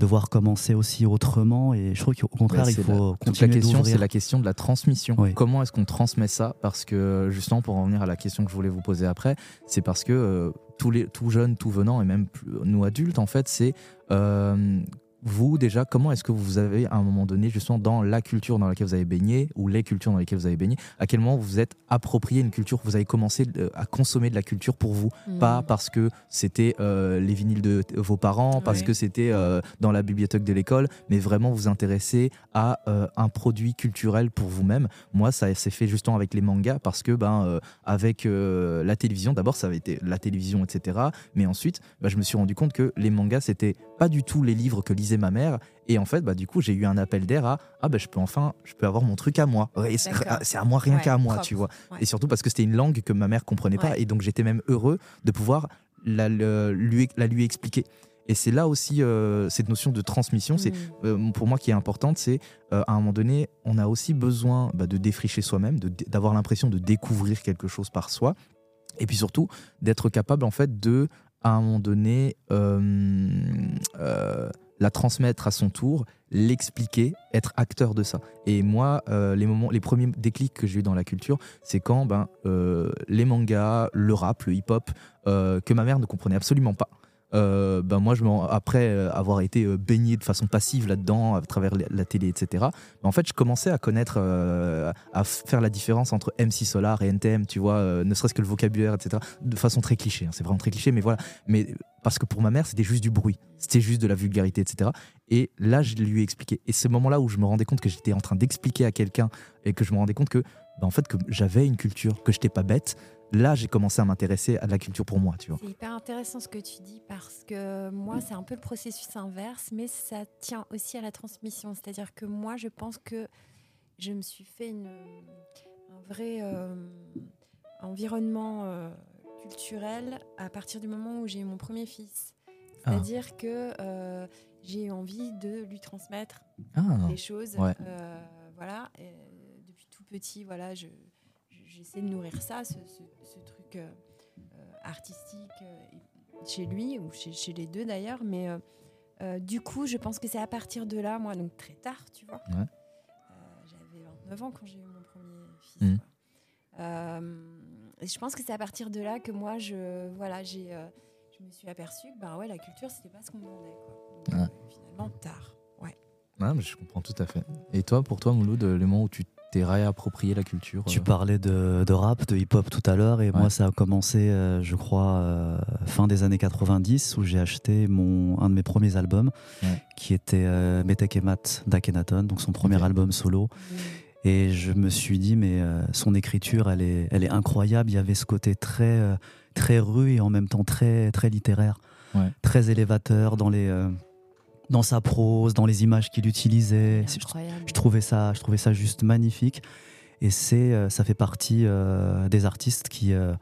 de voir comment c'est aussi autrement. Et je trouve qu'au contraire, il faut Toute la continuer question, c'est la question de la transmission. Oui. Comment est-ce qu'on transmet ça? Parce que justement, pour en venir à la question que je voulais vous poser après, c'est parce que euh, tous les tout jeunes, tout venant, et même nous adultes, en fait, c'est euh, vous déjà, comment est-ce que vous avez à un moment donné, justement, dans la culture dans laquelle vous avez baigné ou les cultures dans lesquelles vous avez baigné, à quel moment vous vous êtes approprié une culture, vous avez commencé euh, à consommer de la culture pour vous, Mhm. pas parce que c'était euh, les vinyles de vos parents, parce Ouais. que c'était euh, dans la bibliothèque de l'école, mais vraiment vous intéresser à euh, un produit culturel pour vous-même. Moi, ça s'est fait justement avec les mangas parce que ben avec la télévision, d'abord ça avait été la télévision, etc. Mais ensuite, bah, je me suis rendu compte que les mangas c'était pas du tout les livres que lisait ma mère. Et en fait, bah, du coup, j'ai eu un appel d'air à ah bah, je peux enfin, je peux avoir mon truc à moi. Ouais, c'est à moi, rien Ouais, qu'à moi, propre. tu vois. Ouais. Et surtout parce que c'était une langue que ma mère comprenait pas. Et donc j'étais même heureux de pouvoir la, le- lui, la lui expliquer. Et c'est là aussi euh, cette notion de transmission, c'est Mhm. euh, pour moi qui est importante, c'est euh, à un moment donné, on a aussi besoin bah, de défricher soi-même, d'avoir l'impression de découvrir quelque chose par soi, et puis surtout d'être capable en fait de, à un moment donné, euh, euh, la transmettre à son tour, l'expliquer, être acteur de ça. Et moi, euh, les premiers déclics que j'ai eu dans la culture, c'est quand ben les mangas, le rap, le hip-hop, que ma mère ne comprenait absolument pas. Euh, ben moi, je après euh, avoir été euh, baigné de façon passive là-dedans, à travers la, télé, etc., ben en fait, je commençais à connaître, à faire la différence entre MC Solar et NTM, tu vois, ne serait-ce que le vocabulaire, etc., de façon très cliché. hein, c'est vraiment très cliché, mais voilà. Mais parce que pour ma mère, c'était juste du bruit, c'était juste de la vulgarité, etc. Et là, je lui ai expliqué. Et ce moment-là où je me rendais compte que j'étais en train d'expliquer à quelqu'un et que je me rendais compte que, ben, en fait, que j'avais une culture, que j'étais pas bête. Là, j'ai commencé à m'intéresser à la culture pour moi, tu vois. C'est hyper intéressant ce que tu dis parce que moi, c'est un peu le processus inverse, mais ça tient aussi à la transmission. C'est-à-dire que moi, je pense que je me suis fait une, un vrai euh, environnement euh, culturel à partir du moment où j'ai eu mon premier fils. Ah. C'est-à-dire que euh, j'ai eu envie de lui transmettre Ah, des choses. Ouais. euh, voilà. Et depuis tout petit, voilà, je- j'essaie de nourrir ça, ce, ce- ce truc euh, euh, artistique. euh, chez lui, ou chez, chez les deux d'ailleurs, mais du coup, je pense que c'est à partir de là, moi, donc très tard, tu vois. Ouais. J'avais 29 ans quand j'ai eu mon premier fils. Et je pense que c'est à partir de là que moi, je, voilà, j'ai, je me suis aperçue que bah ouais, la culture, c'était pas ce qu'on demandait. Quoi. Donc, Ouais. finalement, tard. Ouais. Ouais, mais je comprends tout à fait. Et toi, pour toi, Mouloud, le moment où tu t'es réapproprié la culture Tu euh, parlais de, de rap, de hip-hop tout à l'heure, et Ouais. moi ça a commencé, euh, je crois, euh, fin des années 90, où j'ai acheté mon, un de mes premiers albums, Ouais. qui était euh, Metek et Matt d'Akhenaton, donc son premier album solo. Et je me suis dit, mais son écriture, elle est, elle est incroyable. Il y avait ce côté très, très rue et en même temps très, très littéraire, Ouais. très élévateur dans, les, dans sa prose, dans les images qu'il utilisait. Je trouvais ça, je trouvais ça juste magnifique. Et c'est, euh, ça fait partie euh, des artistes qui, euh,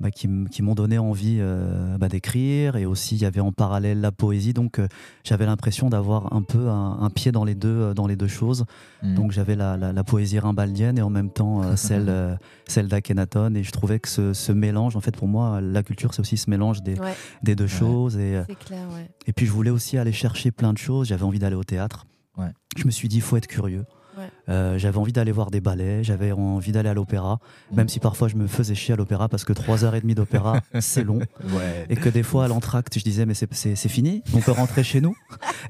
bah, qui, m'ont donné envie euh, bah, d'écrire. Et aussi, il y avait en parallèle la poésie. Donc, euh, j'avais l'impression d'avoir un peu un, un pied dans les deux, euh, dans les deux choses. Mhm. Donc, j'avais la, la- la poésie rimbaldienne et en même temps euh, *laughs* celle, euh, celle d'Akhenaton. Et je trouvais que ce, ce mélange, en fait, pour moi, la culture, c'est aussi ce mélange des, Ouais, des deux choses. Et, c'est clair, ouais. et puis je voulais aussi aller chercher plein de choses. J'avais envie d'aller au théâtre. Ouais. Je me suis dit, il faut être curieux. Euh, j'avais envie d'aller voir des ballets, j'avais envie d'aller à l'opéra, même si parfois je me faisais chier à l'opéra parce que 3h30 d'opéra, *laughs* c'est long. Ouais. Et que des fois à l'entracte, je disais, mais c'est- fini, on peut rentrer chez nous.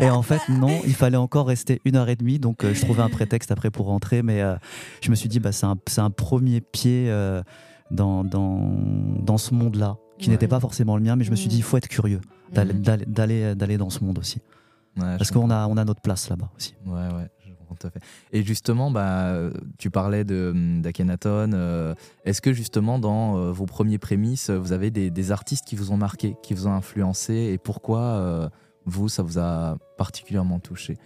Et en fait, non, il fallait encore rester une heure et demie. Donc euh, je trouvais un prétexte après pour rentrer. Mais euh, je me suis dit, bah, c'est un, premier pied dans, dans, dans ce monde-là, qui Ouais. n'était pas forcément le mien. Mais je me suis dit, il faut être curieux d'aller- Mhm. dans ce monde aussi. Ouais, Parce qu'on a, on a notre place là-bas aussi. Ouais, ouais, Et justement, bah, tu parlais de, d'Akhenaton. euh, Est-ce que justement, dans euh, vos premiers prémices, vous avez des, artistes qui vous ont marqué, qui vous ont influencé Et pourquoi, euh, vous, ça vous a particulièrement touché?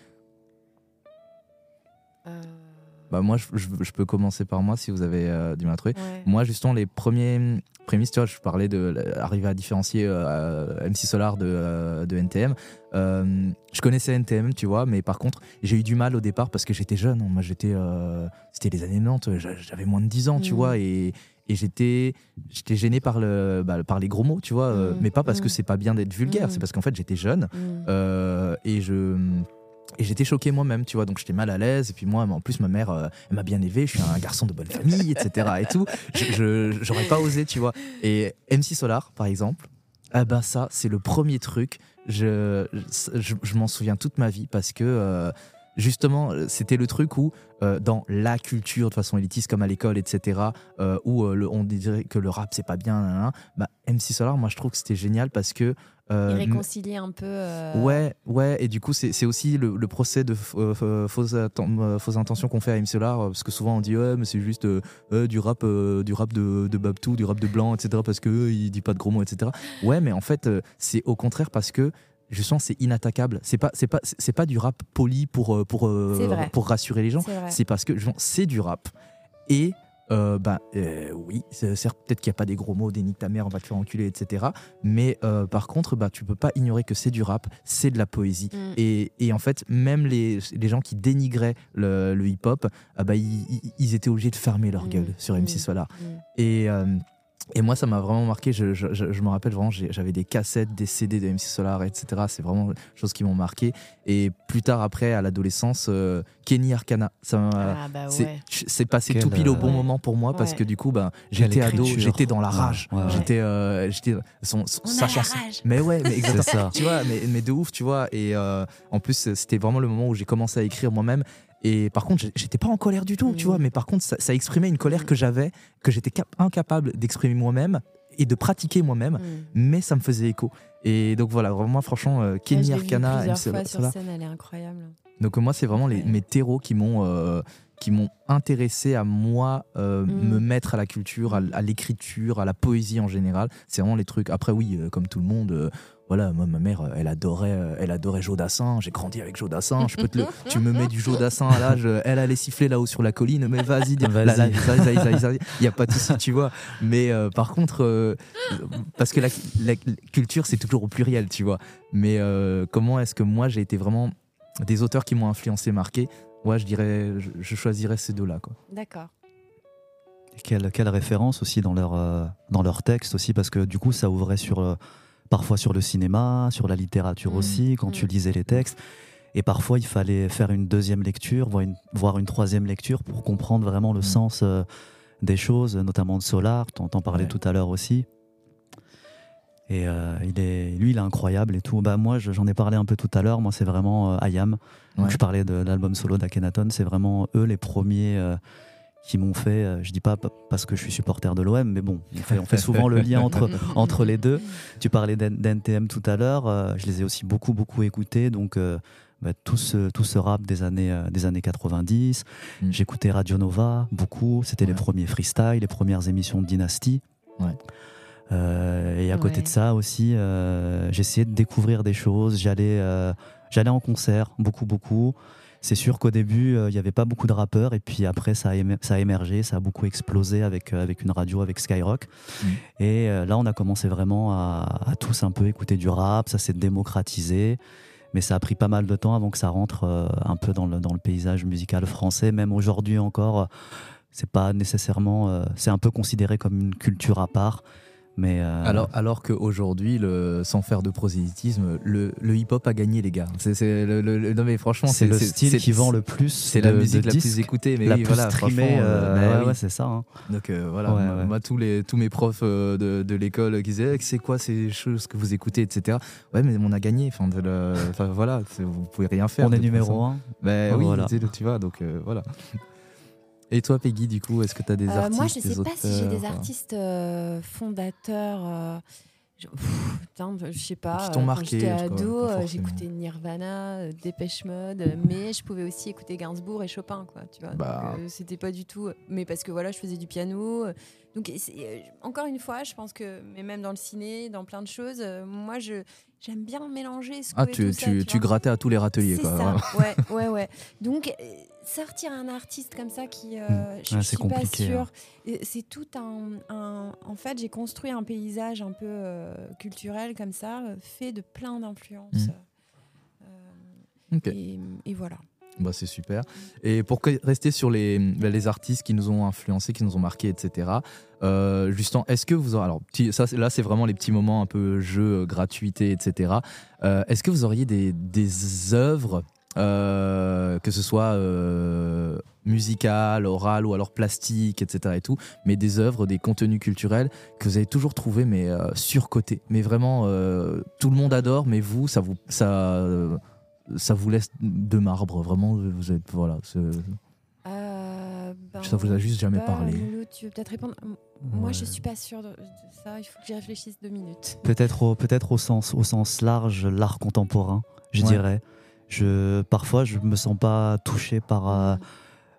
Bah, Moi, je, je- je peux commencer par moi si vous avez euh, du mal à trouver. ouais. Moi, justement, les premiers prémices, tu vois, je parlais de arriver à différencier euh, MC Solar de, euh, de NTM. Euh, je connaissais NTM, tu vois, mais par contre, j'ai eu du mal au départ parce que j'étais jeune. Moi, j'étais, c'était les années 90, j'a- j'avais moins de 10 ans, tu Mhm. vois, et, et j'étais, j'étais gêné par le, bah, par les gros mots, tu vois, Mhm. mais pas parce que Mhm. c'est pas bien d'être vulgaire, c'est parce qu'en fait, j'étais jeune Mm. euh, et je et j'étais choqué moi-même, tu vois, donc j'étais mal à l'aise. Et puis moi, en plus, ma mère, euh, m'a bien élevé. Je suis un garçon de bonne famille, etc. Et tout. Je, j'aurais pas osé, tu vois. Et MC Solar, par exemple, ah ben ça, c'est le premier truc. Je, je, m'en souviens toute ma vie parce que euh, justement, c'était le truc où euh, dans la culture de façon élitiste, comme à l'école, etc., euh, où on dirait que le rap c'est pas bien, nan, nan, bah, MC Solar, moi je trouve que c'était génial parce que Euh, réconcilie un peu. euh, Ouais, ouais, et du coup, c'est aussi le, le procès de euh, fausses, euh, fausses intentions qu'on fait à MC Solar, parce que souvent on dit, ouais, mais c'est juste euh, du rap, du rap de, de Babtou, du rap de Blanc, etc., parce que il dit pas de gros mots, etc. Ouais, mais en fait, c'est au contraire parce que justement, c'est inattaquable. C'est pas, c'est pas, c'est pas du rap poli pour, pour, pour rassurer les gens, C'est parce que c'est du rap. Et euh, ben euh, oui, certes, peut-être qu'il n'y a pas des gros mots, des nique ta mère, on va te faire enculer, etc. Mais euh, par contre, bah, tu peux pas ignorer que c'est du rap, c'est de la poésie. Mm. Et, et en fait, même les, les gens qui dénigraient le, le hip-hop, ah bah, ils, ils- étaient obligés de fermer leur Mm. gueule sur. MC Solar. Mm. Et, euh, et moi, ça m'a vraiment marqué. Je, je- je- je me rappelle vraiment, j'avais des cassettes, des CD de MC Solar, etc. C'est vraiment des choses qui m'ont marqué. Et plus tard, après, à l'adolescence, euh, Kenny Arcana. Ça Ah bah c'est ouais. c'est passé Quel, tout pile au euh, bon ouais. moment pour moi parce Ouais. que du coup, ben, Quelle j'étais ado, j'étais dans la rage. ouais, ouais. J'étais, euh, j'étais son, son- On sa chanson. rage. Mais ouais, mais *laughs* exactement. ça. tu vois, mais, mais de ouf, tu vois. Et euh, en plus, c'était vraiment le moment où j'ai commencé à écrire moi-même. Et par contre, j'étais pas en colère du tout, tu vois. Mais par contre, ça, ça exprimait une colère que j'avais, que j'étais cap- incapable d'exprimer moi-même et de pratiquer moi-même. Mm. Mais ça me faisait écho. Et donc voilà, vraiment, franchement, euh, Kenny Arcana, MC fois sur scène, elle est incroyable. Donc moi, c'est vraiment les, mes terreaux qui m'ont euh, qui m'ont intéressé à moi euh, Mm. me mettre à la culture, à, l'écriture, à la poésie en général. C'est vraiment les trucs. Après oui, euh, comme tout le monde. Voilà, moi, ma mère, euh, elle adorait, euh, elle adorait Joe Dassin. J'ai grandi avec Joe Dassin. Je peux te le, tu me mets du Joe Dassin à l'âge. euh, Elle allait siffler là-haut sur la colline. Mais vas-y, dis- Vas-y. Il y a pas de souci, tu vois. Mais euh, par contre, euh, parce que la, la culture, c'est toujours au pluriel, tu vois. Mais euh, comment est-ce que moi, j'ai été vraiment des auteurs qui m'ont influencé, marqué? Ouais, je dirais, je, je choisirais ces deux-là, quoi. D'accord. Quelle, quelle référence aussi dans leur, euh, dans leur texte aussi, parce que du coup, ça ouvrait sur euh, parfois sur le cinéma, sur la littérature Mm. aussi, quand tu Mm. lisais les textes. Et parfois, il fallait faire une deuxième lecture, voire une, voire une troisième lecture pour comprendre vraiment le Mm. sens euh, des choses, notamment de Solar, t'en t'en parlais Ouais. tout à l'heure aussi. Et euh, il est, lui, il est incroyable et tout. Bah, moi, je- j'en ai parlé un peu tout à l'heure. Moi, c'est vraiment euh, Ouais. je parlais de l'album solo d'Akhenaton. C'est vraiment eux les premiers euh, qui m'ont fait. euh, je dis pas parce que je suis supporter de l'OM, mais bon, on fait, on fait souvent le lien entre, *laughs* entre les deux. Tu parlais d'N- d'NTM tout à l'heure. euh, je les ai aussi beaucoup, beaucoup écoutés. Donc, euh, bah, tout, ce, tout ce rap des années, euh, des années 90. Mm. J'écoutais Radio Nova beaucoup. C'était les premiers freestyle, les premières émissions de Dynasty. Ouais. Et à côté de ça aussi, j'essayais de découvrir des choses. J'allais, j'allais en concert, beaucoup, beaucoup. C'est sûr qu'au début, euh, il n'y avait pas beaucoup de rappeurs, et puis après, ça a, émer- ça a émergé, ça a beaucoup explosé avec, euh, avec une radio, avec Skyrock. Mm. Et euh, là, on a commencé vraiment à, à tous un peu écouter du rap, ça s'est démocratisé. Mais ça a pris pas mal de temps avant que ça rentre euh, un peu dans le, dans le paysage musical français. Même aujourd'hui encore, euh, c'est pas nécessairement. euh, c'est un peu considéré comme une culture à part. Mais euh, Alors, alors qu'aujourd'hui, sans faire de prosélytisme, le, le hip-hop a gagné, les gars. C'est, le, le- non, mais franchement, c'est le style qui vend le plus. C'est la musique la plus écoutée, mais la oui, plus voilà, streamée. franchement, euh, bah ouais, oui. ouais, c'est ça. hein. Donc euh, voilà, Ouais, moi, ouais. moi, tous, les, tous mes profs euh, de, de l'école qui disaient Eh, c'est quoi ces choses que vous écoutez, etc. Ouais, mais on a gagné. Enfin, voilà, vous pouvez rien faire. On est numéro façon. un. Ben oui, Voilà. tu vois, donc euh, voilà. Et toi, Peggy, du coup, est-ce que tu as des Euh, artistes moi, je des sais pas si j'ai des artistes euh, fondateurs. euh, je, pff, putain, je sais pas. Qui t'ont marqué, j'étais ado, j'écoutais Nirvana, Dépêche Mode, mais je pouvais aussi écouter Gainsbourg et Chopin, quoi. Tu vois. Bah. C'était pas du tout. Mais parce que voilà, je faisais du piano. donc encore une fois, je pense que, mais même dans le ciné, dans plein de choses, moi, je j'aime bien mélanger ce Ah, tu, ça, tu, tu grattais à tous les râteliers, quoi. ça, *laughs* ouais, ouais, ouais. Donc, euh, sortir un artiste comme ça qui. euh, Mm. je c'est suis pas sûre. hein. C'est tout un, un- En fait, j'ai construit un paysage un peu euh, culturel comme ça, fait de plein d'influences. Mm. Euh, Ok. et, et voilà. Bah, c'est super. Et pour rester sur les, bah, les artistes qui nous ont influencés, qui nous ont marqués, etc. Euh, Justin, est-ce que vous aurez. Alors, ça, là, c'est vraiment les petits moments un peu jeux, euh, gratuité, etc. Euh, est-ce que vous auriez des, des œuvres, euh, que ce soit musicales, orales ou alors plastiques, etc. et tout, mais des œuvres, des contenus culturels que vous avez toujours trouvé mais surcotés, mais vraiment tout le monde adore, mais vous, ça vous ça ça vous laisse de marbre, vraiment. Vous êtes voilà, Euh, ben, Ça vous a juste je jamais pas, parlé. Tu veux peut-être répondre? Moi, je Ouais. suis pas sûre de, de ça. Il faut que j'y réfléchisse deux minutes. *laughs* Peut-être au, peut-être au sens, au sens large, l'art contemporain, je Ouais. dirais. Je, parfois, je me sens pas touché par, euh,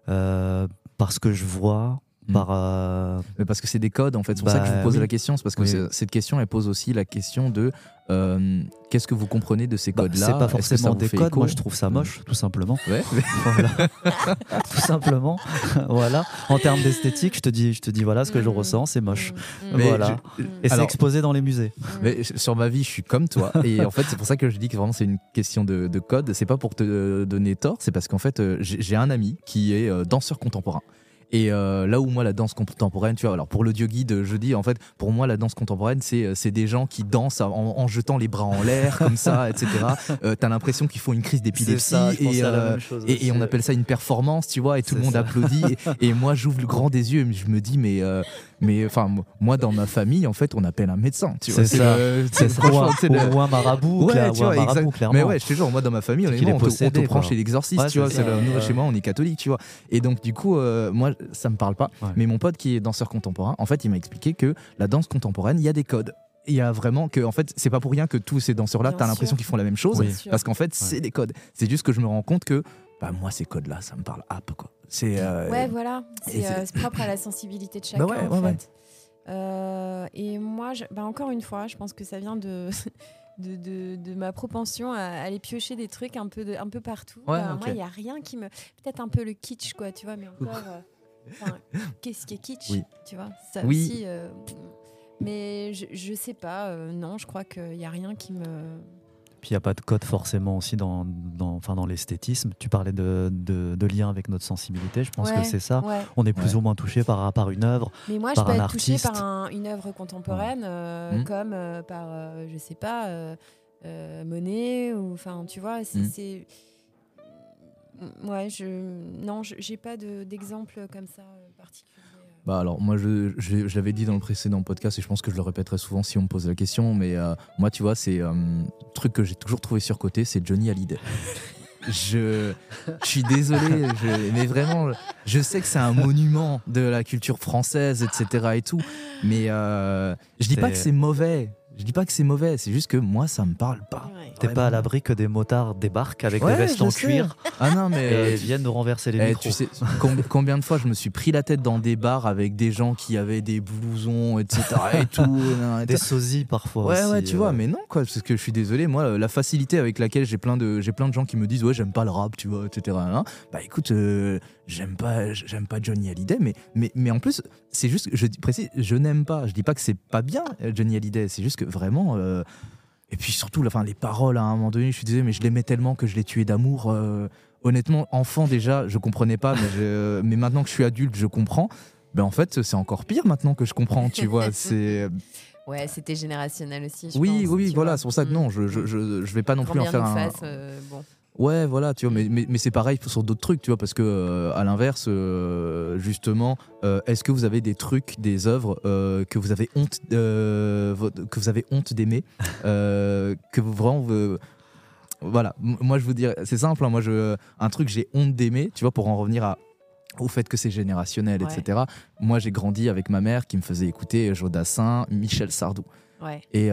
euh, par ce que je vois, Mm. par. euh, Mais parce que c'est des codes en fait. C'est pour ça que je Bah, vous pose oui. la question. C'est parce que Oui. cette question, elle pose aussi la question de euh, qu'est-ce que vous comprenez de ces bah, codes-là? c'est pas forcément des codes. Moi, je trouve ça moche, tout simplement. Ouais. *laughs* Voilà. *laughs* tout simplement. *laughs* voilà. En termes d'esthétique, je te dis, je te dis, voilà ce que je ressens, c'est moche. Mais Voilà. je- mm, Et c'est exposé dans les musées. Mais sur ma vie, je suis comme toi. Et en fait, c'est pour ça que je dis que vraiment c'est une question de, de code. C'est pas pour te euh, donner tort, c'est parce qu'en fait, euh, j'ai un ami qui est euh, danseur contemporain. Et euh, là où moi la danse contemporaine, tu vois, alors pour l'audio guide, je dis en fait, pour moi la danse contemporaine, c'est euh, c'est des gens qui dansent en, en jetant les bras en l'air comme ça, etc. *laughs* Euh, T'as l'impression qu'ils font une crise d'épilepsie et, euh, et, et on appelle ça une performance, tu vois, et tout le monde ça. applaudit. Et, et moi, j'ouvre le grand des yeux et je me dis, mais, euh, mais enfin, moi, dans ma famille, en fait, on appelle un médecin, tu vois. C'est ça. le- C'est ça. Ou un- marabout, Ouais, tu vois, marabout, clairement. Mais ouais, je te jure, moi, dans ma famille, honnêtement, est on te, on prend chez l'exorciste, Ouais, tu vois. c'est le- chez moi, on est catholique, tu vois. Et donc, du coup, euh, moi, ça me parle pas. Mais mon pote qui est danseur contemporain, en fait, il m'a expliqué que la danse contemporaine, il y a des codes. Il y a vraiment que, en fait, c'est pas pour rien que tous ces danseurs-là, Bien t'as l'impression qu'ils font la même chose. Oui. Parce qu'en fait, c'est des codes. C'est juste que je me rends compte que, bah, moi, ces codes-là, ça me parle app, quoi. C'est. euh, Ouais, voilà. C'est c'est- euh, c'est propre à la sensibilité de chacun, ouais, en ouais, ouais. fait. Euh, et moi, je- bah, encore une fois, je pense que ça vient de, *laughs* de, de- de ma propension à aller piocher des trucs un peu, de, un peu partout. Ouais, Bah. Moi, il n'y a rien qui me. Peut-être un peu le kitsch, quoi, tu vois, mais encore. euh, *laughs* Qu'est-ce qui est kitsch Oui. Tu vois, ça Oui. aussi. euh, mais je, je sais pas, euh, non, je crois qu'il n'y a rien qui me. Puis il n'y a pas de code forcément aussi dans, dans, enfin, dans l'esthétisme. Tu parlais de, de, de lien avec notre sensibilité, je pense Ouais, que c'est ça. ouais. On est plus Ouais. ou moins touché par, par une œuvre. Mais moi, je par peux un être touchée artiste. par un- une œuvre contemporaine, euh, Mm. comme euh, par, euh, je sais pas, euh, euh, Monet, ou enfin, tu vois, c'est. Mm. c'est- Ouais, je. Non, je- j'ai pas de- d'exemple comme ça euh, particulier. Bah alors moi je, je, je l'avais dit dans le précédent podcast et je pense que je le répéterai souvent si on me pose la question mais euh, moi tu vois c'est un truc que j'ai toujours trouvé surcoté c'est Johnny Hallyday. Je, je suis désolé je- mais vraiment je sais que c'est un monument de la culture française etc et tout mais euh, je dis pas que c'est mauvais je dis pas que c'est mauvais c'est juste que moi ça me parle pas. Ouais. T'es pas à l'abri que des motards débarquent avec Ouais, des vestes en sais. cuir Ah non mais et euh, viennent nous renverser les Eh, micros. tu sais com- combien de fois je me suis pris la tête dans des bars avec des gens qui avaient des blousons, etc. et tout. *laughs* et des sosies parfois Ouais, aussi, ouais, tu euh, vois, mais non, quoi, parce que je suis désolé, moi, la facilité avec laquelle j'ai plein de, j'ai plein de gens qui me disent, ouais, j'aime pas le rap, tu vois, etc. nan, Bah écoute, euh, j'aime pas, j'aime pas Johnny Hallyday, mais, mais, mais en plus, c'est juste, je dis précis, je n'aime pas. Je dis pas que c'est pas bien euh, Johnny Hallyday, c'est juste que vraiment. euh, et puis surtout, enfin, les paroles à un moment donné, je suis désolé, mais je l'aimais tellement que je l'ai tué d'amour. euh, honnêtement, enfant déjà, je comprenais pas, mais, je- mais maintenant que je suis adulte, je comprends. Ben en fait, c'est encore pire maintenant que je comprends, tu vois. *laughs* C'est Ouais, c'était générationnel aussi. je oui, pense, oui, voilà, c'est pour ça que Mm. non, je, je, je, je vais pas non Grand plus en faire un. euh, bon. Ouais, voilà, tu vois, mais, mais, mais c'est pareil sur d'autres trucs, tu vois, parce que euh, à l'inverse, euh, justement, euh, est-ce que vous avez des trucs, des œuvres que vous avez honte, que vous avez honte d'aimer, *laughs* que vous vraiment, voilà, moi je vous dirais, c'est simple, hein, moi je, un truc que j'ai honte d'aimer, tu vois, pour en revenir à au fait que c'est générationnel, Ouais. etc. Moi, j'ai grandi avec ma mère qui me faisait écouter Jodassin, Michel Sardou. Ouais. Et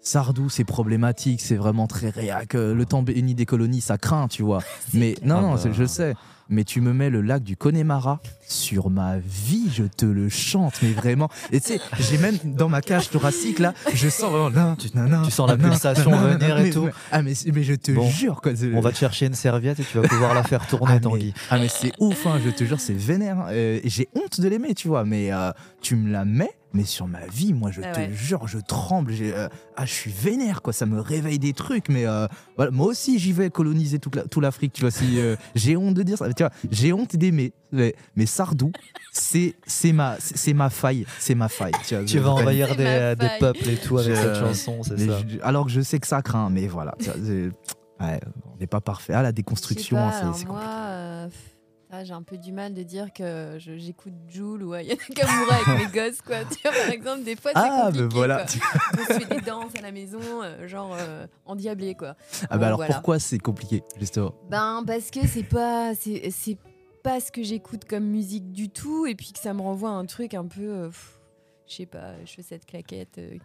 Sardou, c'est problématique, c'est vraiment très réac. euh, Le temps béni des colonies, ça craint, tu vois. *laughs* Mais non, Ah non, bah. c'est- je sais. Mais tu me mets le lac du Connemara sur ma vie, je te le chante, mais vraiment. Et tu sais, j'ai même dans ma cage thoracique là, je sens vraiment. nan, nan, Tu sens la pulsation venir et tout. mais- Ah mais, mais je te Bon, jure quoi. On va te chercher une serviette et tu vas pouvoir la faire tourner, ah, mais, Tanguy. ah, mais c'est ouf, hein, je te jure, c'est vénère. hein. Euh, j'ai honte de l'aimer, tu vois. Mais euh, tu me la mets, mais sur ma vie, moi, je Ah te ouais. jure, je tremble. euh, ah, je suis vénère, quoi. Ça me réveille des trucs. Mais euh, voilà, moi aussi, j'y vais coloniser toute la- tout l'Afrique, tu vois. Si, euh, *laughs* j'ai honte de dire ça. Tu vois, j'ai honte d'aimer. Mais, mais Sardou, c'est c'est ma, c'est ma faille. C'est ma faille. Tu, vois, Tu je- vas envahir des, peuples et tout avec cette chanson, c'est ça. je- alors que je sais que ça craint, mais voilà. tu vois, c'est- ouais, on n'est pas parfait. Ah, la déconstruction, c'est compliqué. Ah, j'ai un peu du mal de dire que j'écoute Joule ou Ayana Kamura avec mes *laughs* gosses, quoi. Tu vois, par exemple, des fois, c'est Ah, compliqué. mais voilà. quoi. On se fait des danses à la maison, euh, genre euh, endiablé, quoi. Ah, bah alors voilà. pourquoi c'est compliqué, justement? Ben, parce que c'est pas, c'est, pas ce que j'écoute comme musique du tout, et puis que ça me renvoie à un truc un peu, euh, je sais pas, chaussettes, claquettes, euh,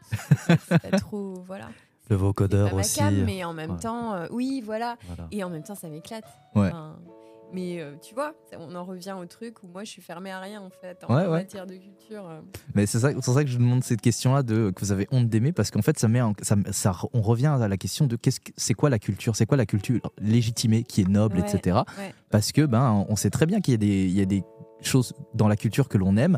c'est pas *laughs* trop, voilà. Le vocodeur aussi. cam, mais en même ouais. temps, euh, oui, voilà. Voilà. Et en même temps, ça m'éclate. Ouais. Enfin, mais euh, tu vois, on en revient au truc où moi je suis fermée à rien en fait en Ouais, ouais. matière de culture. euh. Mais c'est ça, pour ça que je vous demande cette question-là de que vous avez honte d'aimer parce qu'en fait ça met en- ça, ça- on revient à la question de qu'est-ce que c'est quoi la culture, c'est quoi la culture légitimée qui est noble, Ouais, etc. Parce que ben on sait très bien qu'il y a des il y a des choses dans la culture que l'on aime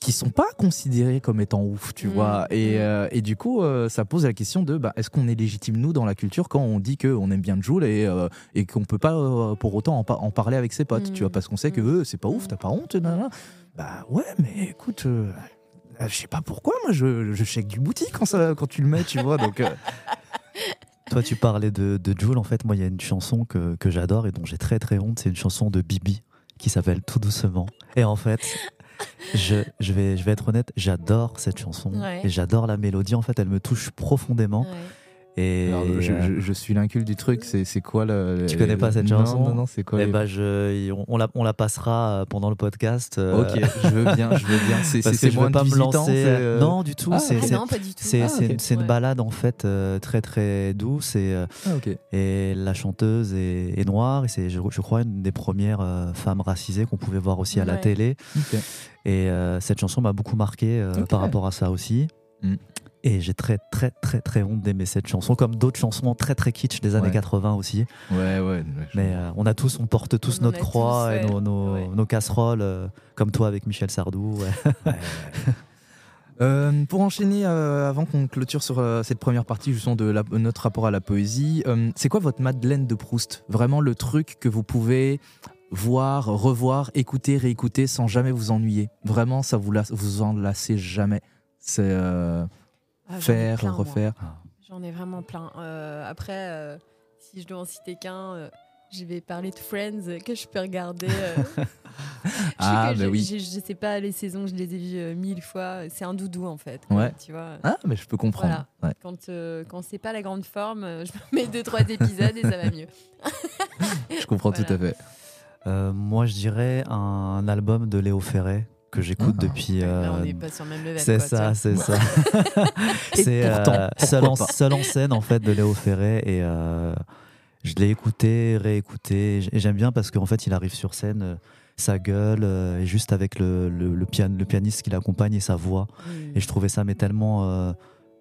qui sont pas considérées comme étant ouf, tu Mm, vois. Et, mm. euh, et du coup, euh, ça pose la question de bah, est-ce qu'on est légitime nous dans la culture quand on dit qu'on aime bien Joule et, euh, et qu'on peut pas euh, pour autant en, pa- en parler avec ses potes, Mm. tu vois, parce qu'on sait que Mm. eux, c'est pas ouf, Mm. t'as pas honte, nanana. Bah ouais, mais écoute, je sais pas pourquoi, moi je, je chèque du boutique quand, ça, quand tu le mets, tu vois. Donc, euh, *laughs* Toi, tu parlais de, de Jul. En fait, moi, il y a une chanson que, que j'adore et dont j'ai très très honte. C'est une chanson de Bibi qui s'appelle Tout doucement. Et en fait, je, je, vais, je vais être honnête, j'adore cette chanson Ouais. et j'adore la mélodie. En fait, elle me touche profondément. Ouais. Et alors, je, euh, je- je suis l'incule du truc, c'est quoi le. Tu connais pas cette non, chanson Non, non, c'est quoi eh les- ben, je, on, la, on la passera euh, pendant le podcast. euh, Ok, je veux bien, je veux bien. C'est moins pas me visitant, lancer. c'est, euh, Non, du tout. Ah, c'est Ah c'est- non, pas du tout. c'est Ah, c'est ok. une, balade en fait euh, très très douce et, Ah, ok. et la chanteuse est, est noire et c'est je, je crois une des premières euh, femmes racisées qu'on pouvait voir aussi à la télé Ok. et euh, cette chanson m'a beaucoup marqué euh, par rapport à ça aussi Mm. Et j'ai très très très très honte d'aimer cette chanson comme d'autres chansons très très kitsch des années Ouais. 80 aussi Ouais, ouais. mais euh, on a tous on porte tous On notre croix tous, et nos, nos, Ouais. nos casseroles euh, comme toi avec Michel Sardou ouais. Ouais. *laughs* Euh, pour enchaîner, euh, avant qu'on clôture sur euh, cette première partie justement de la- notre rapport à la poésie, euh, c'est quoi votre Madeleine de Proust? Vraiment le truc que vous pouvez voir, revoir, écouter, réécouter sans jamais vous ennuyer? Vraiment, ça vous lasse, vous en lassez jamais? C'est euh, Ah, faire, plein, refaire. J'en ai vraiment plein. Euh, après, euh, si je dois en citer qu'un, euh, je vais parler de Friends que je peux regarder. euh. *laughs* Je sais Ah, bah je, oui. Je, je sais pas, les saisons, je les ai vues euh, mille fois. C'est un doudou en fait. Ouais. Tu vois. Ah, mais je peux comprendre. Ouais. Quand, euh, quand c'est pas la grande forme, je me mets deux, trois épisodes et ça va mieux. *laughs* Je comprends Voilà. tout à fait. Euh, moi, je dirais un album de Léo Ferré que j'écoute Ah. depuis. Là, euh, on n'est pas sur le même level. c'est ça, c'est ça. *laughs* C'est pourtant, euh, seul, en, pas seul en scène en fait de Léo Ferré et euh, je l'ai écouté, réécouté et j'aime bien parce qu'en fait il arrive sur scène, euh, sa gueule euh, et juste avec le, le, le, pian- le pianiste qui l'accompagne et sa voix Mm. et je trouvais ça mais tellement euh,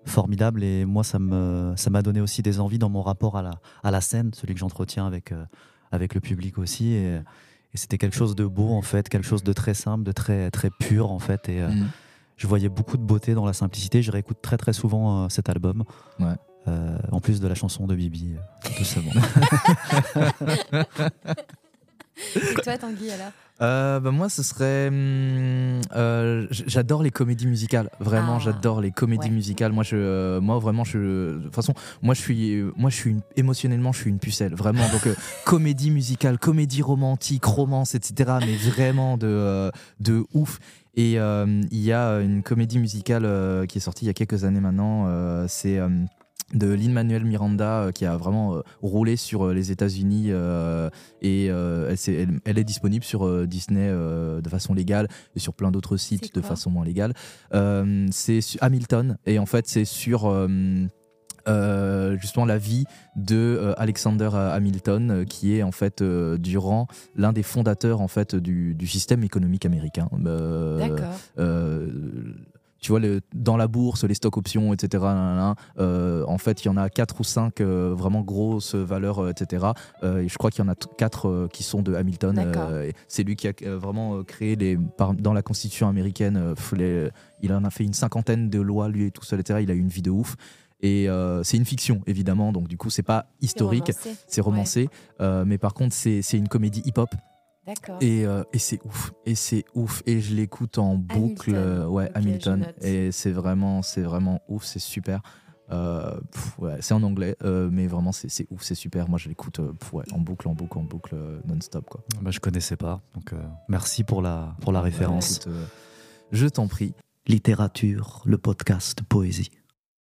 formidable et moi ça me ça m'a donné aussi des envies dans mon rapport à la à la scène, celui que j'entretiens avec euh, avec le public aussi et, et c'était quelque chose de beau en fait, quelque chose de très simple, de très très pur en fait et euh, Mm. je voyais beaucoup de beauté dans la simplicité. Je réécoute très très souvent euh, cet album. Ouais. Euh, en plus de la chanson de Bibi, tout simplement. *laughs* *laughs* Et toi, Tanguy, alors Euh, bah, moi, ce serait. hum, euh, j'adore les comédies musicales. Vraiment, Ah, j'adore les comédies ouais. musicales. Moi, je, euh, moi, vraiment, je. De toute façon, moi, je suis, moi, je suis une- émotionnellement, je suis une pucelle. Vraiment. Donc, euh, *laughs* comédie musicale, comédie romantique, romance, etc. Mais vraiment de, de ouf. Et il y a une comédie musicale qui est sortie il y a quelques années maintenant. C'est. De Lin-Manuel Miranda euh, qui a vraiment euh, roulé sur euh, les États-Unis et elle, s'est- elle- elle est disponible sur Disney de façon légale et sur plein d'autres sites de façon moins légale. C'est Hamilton et en fait c'est sur justement la vie de Alexander Hamilton qui est en fait durant l'un des fondateurs en fait du, du système économique américain. D'accord. Tu vois, le- dans la bourse, les stocks options, etc. euh, en fait, il y en a quatre ou cinq euh, vraiment grosses valeurs, euh, etc. Et je crois qu'il y en a t- quatre euh, qui sont de Hamilton. C'est lui qui a vraiment créé les, par- dans la Constitution américaine. les- il en a fait une cinquantaine de lois, lui et tout seul, etc. Il a eu une vie de ouf. Et euh, c'est une fiction, évidemment, donc du coup, c'est pas historique, romancé. c'est romancé. Euh, mais par contre, c'est une comédie hip-hop. D'accord. Et, euh, et c'est ouf, et c'est ouf, et je l'écoute en boucle, Hamilton. euh, ouais, Hamilton, et c'est vraiment, c'est vraiment ouf, c'est super. Euh, ouais, c'est en anglais, euh, mais vraiment c'est c'est ouf, c'est super. Moi je l'écoute euh, ouais, en boucle, en boucle, en boucle, euh, non-stop quoi. bah, je connaissais pas, donc euh, merci pour la, pour la référence. Écoute, euh, je t'en prie. Littérature, le podcast Poésie.